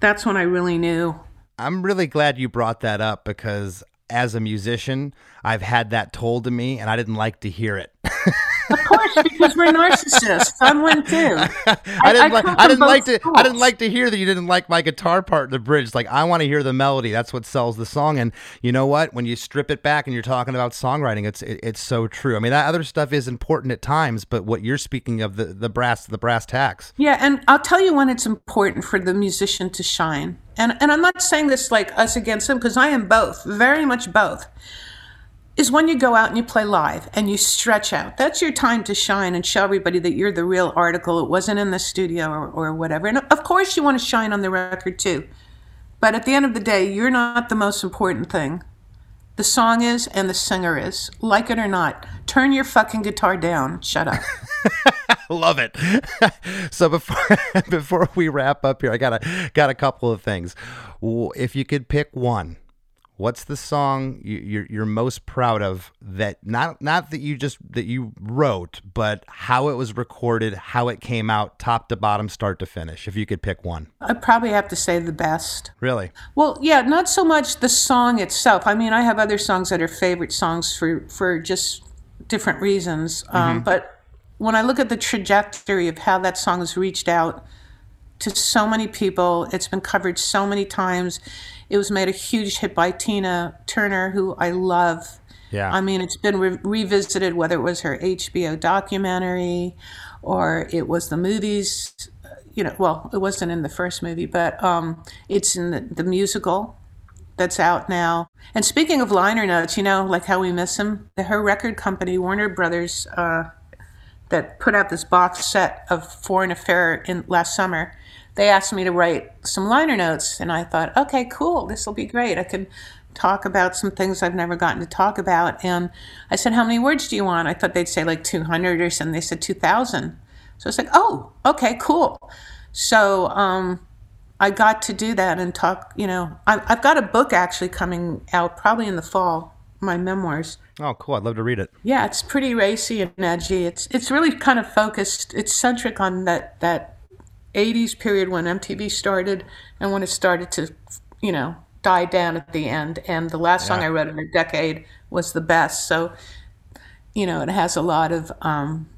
That's when I really knew. I'm really glad you brought that up because as a musician, I've had that told to me and I didn't like to hear it. Of course, because we're narcissists. I'm one too. I didn't I like I didn't like to I didn't like to hear that you didn't like my guitar part in the bridge. Like I want to hear the melody. That's what sells the song. And you know what? When you strip it back and you're talking about songwriting, it's it, it's so true. I mean, that other stuff is important at times, but what you're speaking of the the brass the brass tacks. Yeah, and I'll tell you when it's important for the musician to shine. And and I'm not saying this like us against them because I am both, very much both. Is when you go out and you play live and you stretch out. That's your time to shine and show everybody that you're the real article. It wasn't in the studio or, or whatever. And of course you want to shine on the record too. But at the end of the day, you're not the most important thing. The song is and the singer is. Like it or not. Turn your fucking guitar down. Shut up. Love it. so before before we wrap up here, I got a got a couple of things. If you could pick one, what's the song you, you're you're most proud of that not not that you just that you wrote, but how it was recorded, how it came out, top to bottom, start to finish. If you could pick one, I probably have to say the best. really. Well, yeah, not so much the song itself. I mean, I have other songs that are favorite songs for for just different reasons. Um, but when I look at the trajectory of how that song has reached out to so many people, it's been covered so many times. It was made a huge hit by Tina Turner, who I love. Yeah. I mean, it's been re- revisited, whether it was her HBO documentary or it was the movies. You know, well, it wasn't in the first movie, but um, it's in the, the musical that's out now. And speaking of liner notes, you know, like how we miss him, her record company, Warner Brothers, uh, that put out this box set of Foreign Affair in last summer, they asked me to write some liner notes, and I thought, okay, cool, this will be great. I can talk about some things I've never gotten to talk about. And I said, how many words do you want? I thought they'd say like 200 or something. They said 2,000. So I was like, oh, okay, cool. So um, I got to do that and talk. You know, I, I've got a book actually coming out probably in the fall. My memoirs. Oh, cool! I'd love to read it. Yeah, it's pretty racy and edgy. It's it's really kind of focused. It's centric on that that '80s period when MTV started and when it started to, you know, die down at the end. And the last song I wrote in a decade was the best. So, you know, it has a lot of um,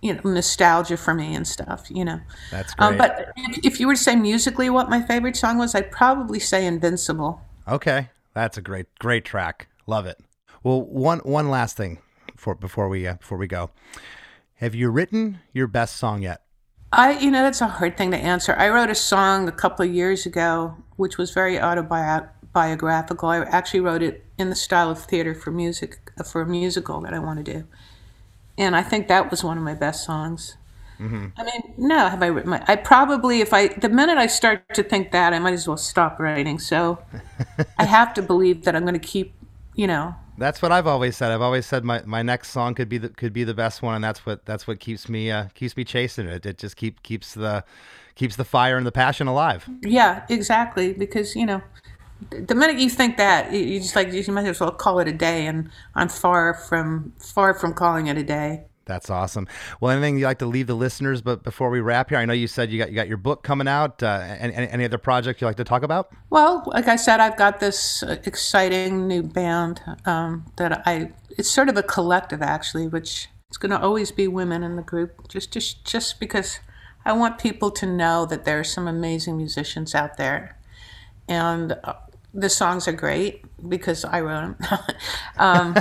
you know nostalgia for me and stuff. You know. That's Um, great. but if, if you were to say musically what my favorite song was, I'd probably say Invincible. Okay, that's a great great track. Love it. Well, one one last thing before before we uh, before we go. Have you written your best song yet? I, you know, that's a hard thing to answer. I wrote a song a couple of years ago, which was very autobiographical. I actually wrote it in the style of theater for music, uh, for a musical that I want to do. And I think that was one of my best songs. Mm-hmm. I mean, no, have I written my? I probably, if I, the minute I start to think that, I might as well stop writing. So I have to believe that I'm going to keep, you know, That's what I've always said. I've always said my, my next song could be the could be the best one, and that's what that's what keeps me uh, keeps me chasing it. It just keep keeps the keeps the fire and the passion alive. Yeah, exactly. Because you know, the minute you think that, you- you just like you might as well call it a day. And I'm far from far from calling it a day. That's awesome. Well, anything you'd like to leave the listeners, but before we wrap here, I know you said you got you got your book coming out. Uh, any, any other project you like to talk about? Well, like I said, I've got this uh, exciting new band um, that I. It's sort of a collective, actually, which it's going to always be women in the group. Just just just because I want people to know that there are some amazing musicians out there, and uh, the songs are great because I wrote them. um,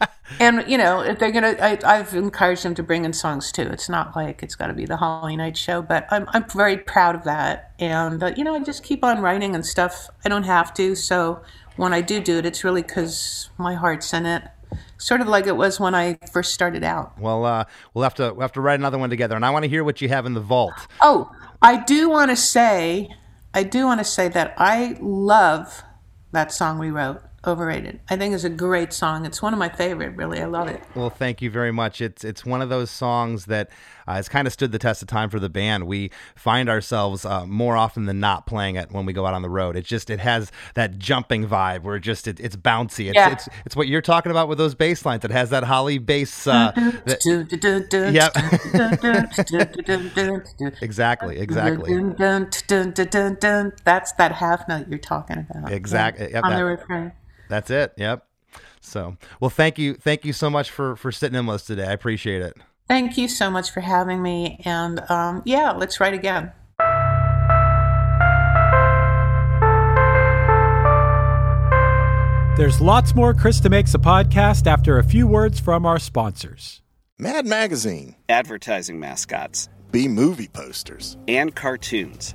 and you know, if they're gonna, I, I've encouraged them to bring in songs too. It's not like it's got to be the Holly Knight show, but I'm I'm very proud of that. And uh, you know, I just keep on writing and stuff. I don't have to, so when I do do it, it's really because my heart's in it. Sort of like it was when I first started out. Well, uh, we'll have to we'll have to write another one together, and I want to hear what you have in the vault. Oh, I do want to say, I do want to say that I love that song we wrote, "Overrated." I think it's a great song. It's one of my favorite. Really, I love it. Well, thank you very much. It's it's one of those songs that uh, has kind of stood the test of time for the band. We find ourselves uh, more often than not playing it when we go out on the road. It just it has that jumping vibe where just it, it's bouncy. It's, Yeah. it's it's what you're talking about with those bass lines. It has that Holly bass. Uh, that- Yep. exactly, exactly, That's that half note you're talking about. Exact- yep, On that- the refrain. That's it. Yep. So, well, thank you, thank you so much for for sitting in with us today. I appreciate it. Thank you so much for having me. And um, yeah, let's write again. There's lots more Chris DeMakes a Podcast after a few words from our sponsors. Mad Magazine, advertising mascots, B movie posters. and cartoons.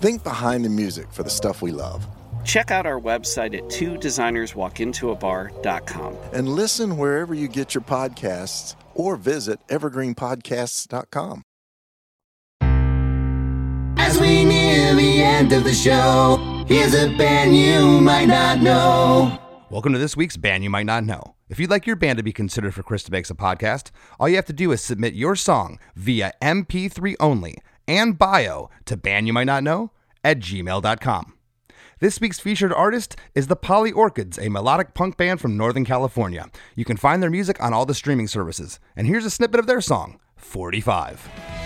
Think behind the music for the stuff we love. Check out our website at two designerswalkintoabar.com. And listen wherever you get your podcasts or visit evergreenpodcasts.com. As we near the end of the show, here's a band you might not know. Welcome to this week's Band You Might Not Know. If you'd like your band to be considered for Chris DeMakes a Podcast, all you have to do is submit your song via MP3 only and bio to band you might not know at gmail.com. This week's featured artist is the Poly Orchids, a melodic punk band from Northern California. You can find their music on all the streaming services. And here's a snippet of their song, 45.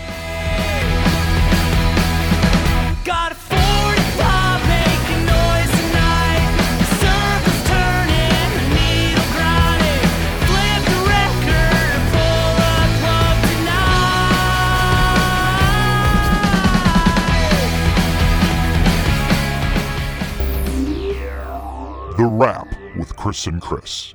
The Wrap with Chris and Chris.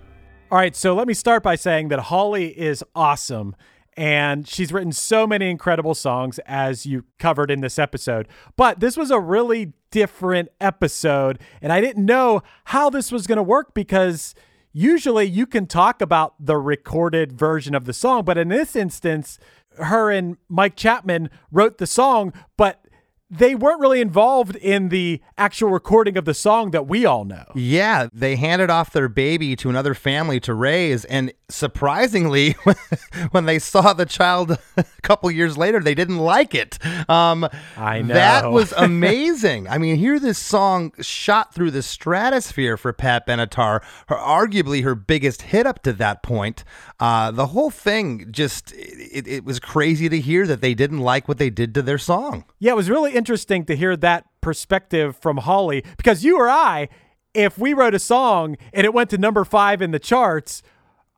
All right, so let me start by saying that Holly is awesome. And she's written so many incredible songs, as you covered in this episode. But this was a really different episode. And I didn't know how this was going to work because usually you can talk about the recorded version of the song. But in this instance, her and Mike Chapman wrote the song, but they weren't really involved in the actual recording of the song that we all know. Yeah, they handed off their baby to another family to raise. And surprisingly, when they saw the child a couple years later, they didn't like it. Um, I know. That was amazing. I mean, hear this song shot through the stratosphere for Pat Benatar, her, arguably her biggest hit up to that point. Uh, the whole thing just, it, it was crazy to hear that they didn't like what they did to their song. Yeah, it was really interesting to hear that perspective from Holly because you or I, if we wrote a song and it went to number five in the charts,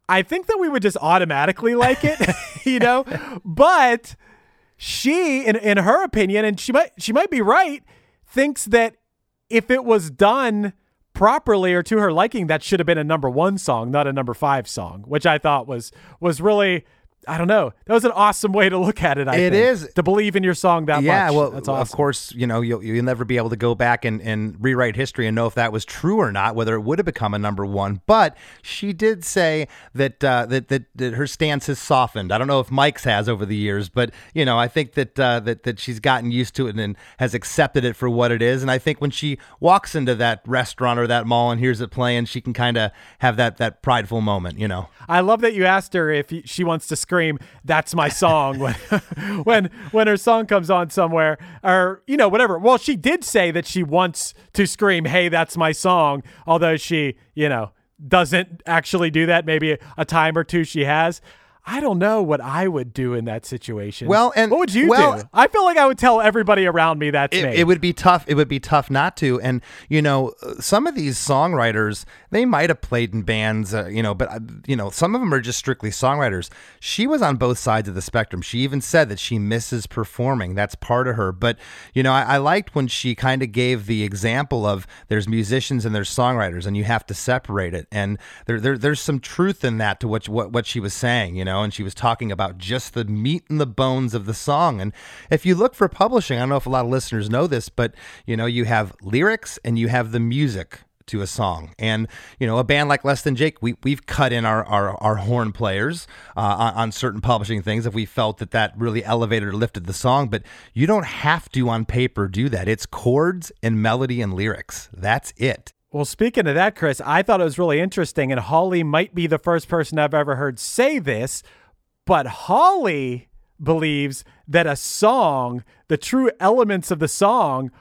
I think that we would just automatically like it, you know? But she, in, in her opinion, and she might she might be right, thinks that if it was done properly or to her liking, that should have been a number one song, not a number five song, which I thought was was really I don't know. That was an awesome way to look at it. I It think, is. to believe in your song that yeah, much. well, that's awesome. of course, you know, you'll, you'll never be able to go back and, and rewrite history and know if that was true or not, whether it would have become a number one. But she did say that, uh, that, that, that her stance has softened. I don't know if Mike's has over the years, but, you know, I think that, uh, that, that she's gotten used to it and has accepted it for what it is. And I think when she walks into that restaurant or that mall and hears it playing, she can kind of have that, that prideful moment, you know. I love that you asked her if she wants to scream, "That's my song" when when when her song comes on somewhere, or you know whatever. Well, she did say that she wants to scream, "Hey, that's my song," although she you know doesn't actually do that. Maybe a, a time or two she has. I don't know what I would do in that situation. Well, and- what would you well- do? I feel like I would tell everybody around me that's it, me. it would be tough. It would be tough not to. And you know, some of these songwriters, they might have played in bands, uh, you know, but uh, you know, some of them are just strictly songwriters. She was on both sides of the spectrum. She even said that she misses performing. That's part of her. But you know, I, I liked when she kind of gave the example of there's musicians and there's songwriters, and you have to separate it. And there, there there's some truth in that to what what what she was saying. You know, and she was talking about just the meat and the bones of the song. And if you look for publishing, I don't know if a lot of listeners know this, but you know, you have lyrics and you have the music to a song. And, you know, a band like Less Than Jake, we, we've cut in our, our, our horn players uh, on, on certain publishing things if we felt that that really elevated or lifted the song. But you don't have to on paper do that. It's chords and melody and lyrics. That's it. Well, speaking of that, Chris, I thought it was really interesting, and Holly might be the first person I've ever heard say this, but Holly believes that a song, the true elements of the song,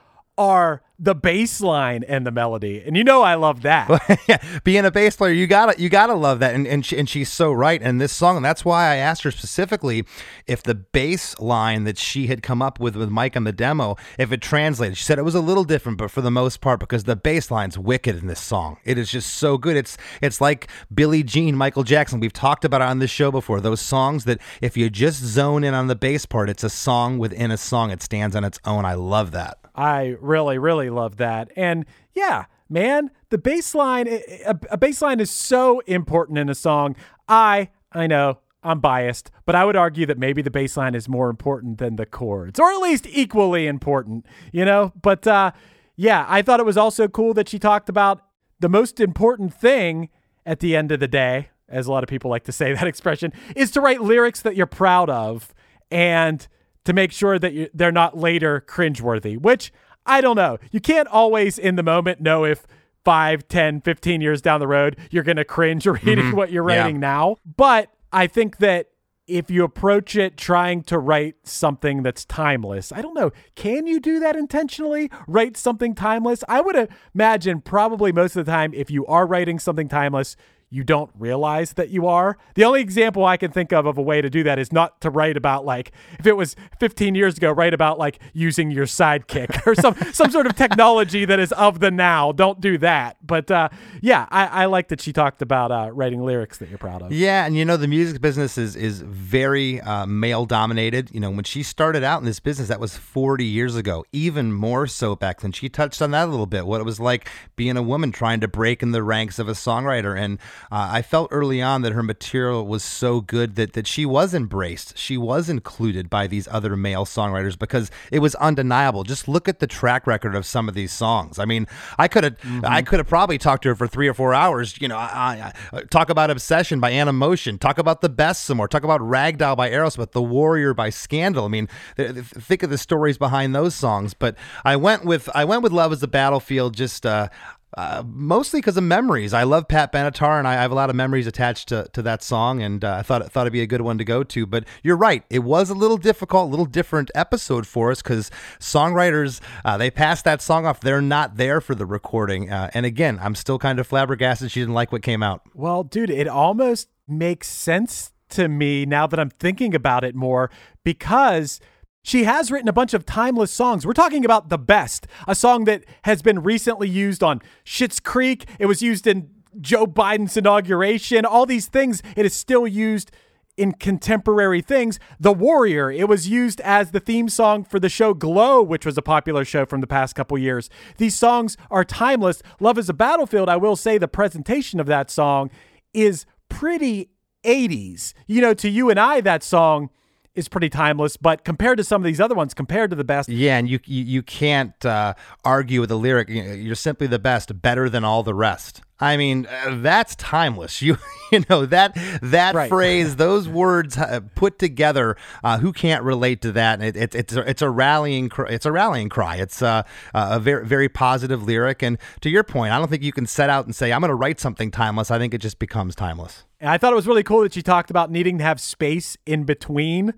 are the bass line and the melody. And you know I love that. being a bass player, you gotta you gotta love that, and and, she, and she's so right. And this song, and that's why I asked her specifically if the bass line that she had come up with with Mike on the demo, if it translated. She said it was a little different, but for the most part, because the bass line's wicked in this song. It is just so good. It's it's like Billie Jean, Michael Jackson. We've talked about it on this show before. Those songs that if you just zone in on the bass part, it's a song within a song. It stands on its own. I love that. I really, really love that. And yeah, man, the bass line, a, bass line is so important in a song. I, I know, I'm biased, but I would argue that maybe the bass line is more important than the chords, or at least equally important, you know? But uh, yeah, I thought it was also cool that she talked about the most important thing at the end of the day, as a lot of people like to say that expression, is to write lyrics that you're proud of and to make sure that you, they're not later cringeworthy, which I don't know. You can't always in the moment know if 5, 10, 15 years down the road, you're going to cringe reading mm-hmm. what you're Yeah. writing now. But I think that if you approach it trying to write something that's timeless, I don't know, can you do that intentionally? Write something timeless? I would imagine probably most of the time, if you are writing something timeless, you don't realize that you are. The only example I can think of of a way to do that is not to write about like if it was 15 years ago, write about like using your sidekick or some some sort of technology that is of the now. Don't do that. But uh, yeah, I, I like that she talked about uh, writing lyrics that you're proud of. Yeah, and you know the music business is is very uh, male dominated. You know when she started out in this business, that was 40 years ago. Even more so back then. She touched on that a little bit. What it was like being a woman trying to break in the ranks of a songwriter, and uh, I felt early on that her material was so good that that she was embraced. She was included by these other male songwriters because it was undeniable. Just look at the track record of some of these songs. I mean, I could have I could have probably talked to her for three or four hours. You know, I, I, I- talk about Obsession by Animotion, talk about The Best some more, talk about Ragdoll by Aerosmith, The Warrior by Scandal. I mean, th- th- think of the stories behind those songs. But I went with I went with Love is the Battlefield. Just uh, uh, mostly because of memories. I love Pat Benatar, and I, I have a lot of memories attached to, to that song. And uh, I thought thought it'd be a good one to go to. But you're right; it was a little difficult, a little different episode for us because songwriters uh, they passed that song off. They're not there for the recording. Uh, and again, I'm still kind of flabbergasted she didn't like what came out. Well, dude, it almost makes sense to me now that I'm thinking about it more because she has written a bunch of timeless songs. We're talking about The Best, a song that has been recently used on Schitt's Creek. It was used in Joe Biden's inauguration. All these things, it is still used in contemporary things. The Warrior, it was used as the theme song for the show Glow, which was a popular show from the past couple years. These songs are timeless. Love is a Battlefield, I will say the presentation of that song is pretty 80s. You know, to you and I, that song is pretty timeless, but compared to some of these other ones, compared to the best, Yeah, and you you, you can't uh, argue with the lyric. You're simply the best, better than all the rest. I mean, uh, that's timeless. You you know that that Right. phrase, those words uh, put together. Uh, who can't relate to that? It, it, it's a, it's a rallying cr- it's a rallying cry. It's uh, a very very positive lyric. And to your point, I don't think you can set out and say I'm going to write something timeless. I think it just becomes timeless. And I thought it was really cool that she talked about needing to have space in between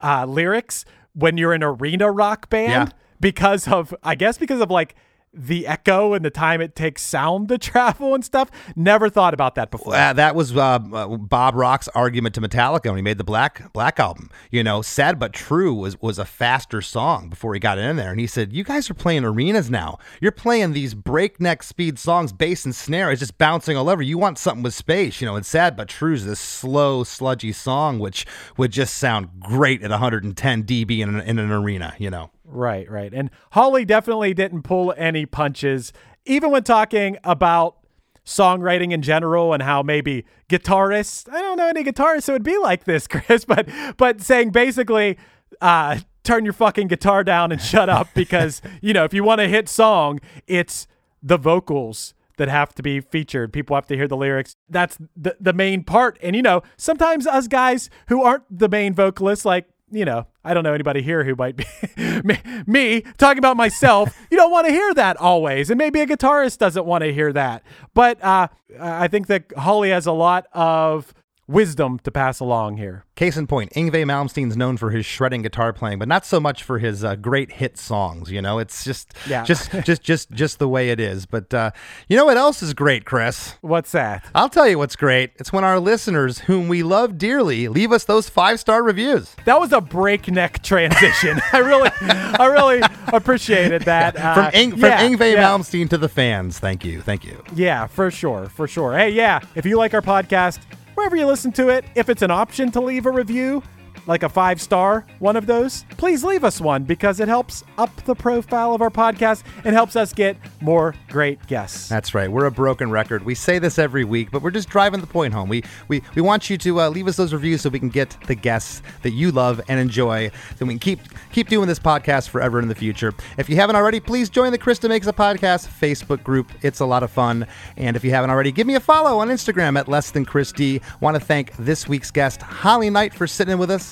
uh, lyrics when you're an arena rock band Yeah. because of, I guess, because of like the echo and the time it takes sound to travel and stuff. Never thought about that before. Uh, that was uh, uh, Bob Rock's argument to Metallica when he made the Black Black album. You know, "Sad but True" was was a faster song before he got in there, and he said, "You guys are playing arenas now. You're playing these breakneck speed songs, bass and snare is just bouncing all over. You want something with space, you know." And "Sad but True" is this slow, sludgy song which would just sound great at 110 dB in an, in an arena. You know. Right, right. And Holly definitely didn't pull any punches, even when talking about songwriting in general and how maybe guitarists, I don't know any guitarists that would be like this, Chris, but but saying basically uh turn your fucking guitar down and shut up because, you know, if you want a hit song, it's the vocals that have to be featured. People have to hear the lyrics. That's the the main part. And you know, sometimes us guys who aren't the main vocalists like you know, I don't know anybody here who might be me, me talking about myself. You don't want to hear that always, and maybe a guitarist doesn't want to hear that. But uh, I think that Holly has a lot of wisdom to pass along here. Case in point, Yngwie Malmsteen's known for his shredding guitar playing, but not so much for his uh, great hit songs. You know, it's just, Yeah. just, just, just, just the way it is. But uh, you know what else is great, Chris? What's that? I'll tell you what's great. It's when our listeners, whom we love dearly, leave us those five star reviews. That was a breakneck transition. I really, I really appreciated that. Uh, from Ing- from yeah, Yngwie yeah. Malmsteen to the fans. Thank you, thank you. Yeah, for sure, for sure. Hey, yeah, if you like our podcast, wherever you listen to it, if it's an option to leave a review, like a five star one of those, please leave us one because it helps up the profile of our podcast and helps us get more great guests. That's right. We're a broken record. We say this every week, but we're just driving the point home. We we, we want you to uh, leave us those reviews so we can get the guests that you love and enjoy, so we can keep keep doing this podcast forever in the future. If you haven't already, please join the Chris DeMakes a Podcast Facebook group. It's a lot of fun. And if you haven't already, give me a follow on Instagram at less than Chris D. Want to thank this week's guest, Holly Knight, for sitting in with us,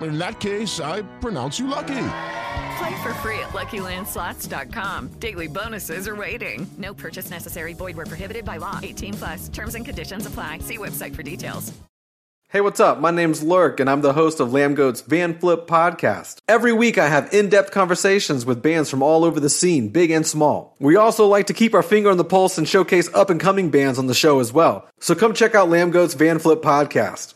In that case, I pronounce you lucky. Play for free at LuckyLandSlots.com. Daily bonuses are waiting. No purchase necessary. Void were prohibited by law. 18 plus. Terms and conditions apply. See website for details. Hey, what's up? My name's Lurk, and I'm the host of Lambgoat's Van Flip podcast. Every week, I have in depth conversations with bands from all over the scene, big and small. We also like to keep our finger on the pulse and showcase up and coming bands on the show as well. So come check out Lambgoat's Van Flip podcast.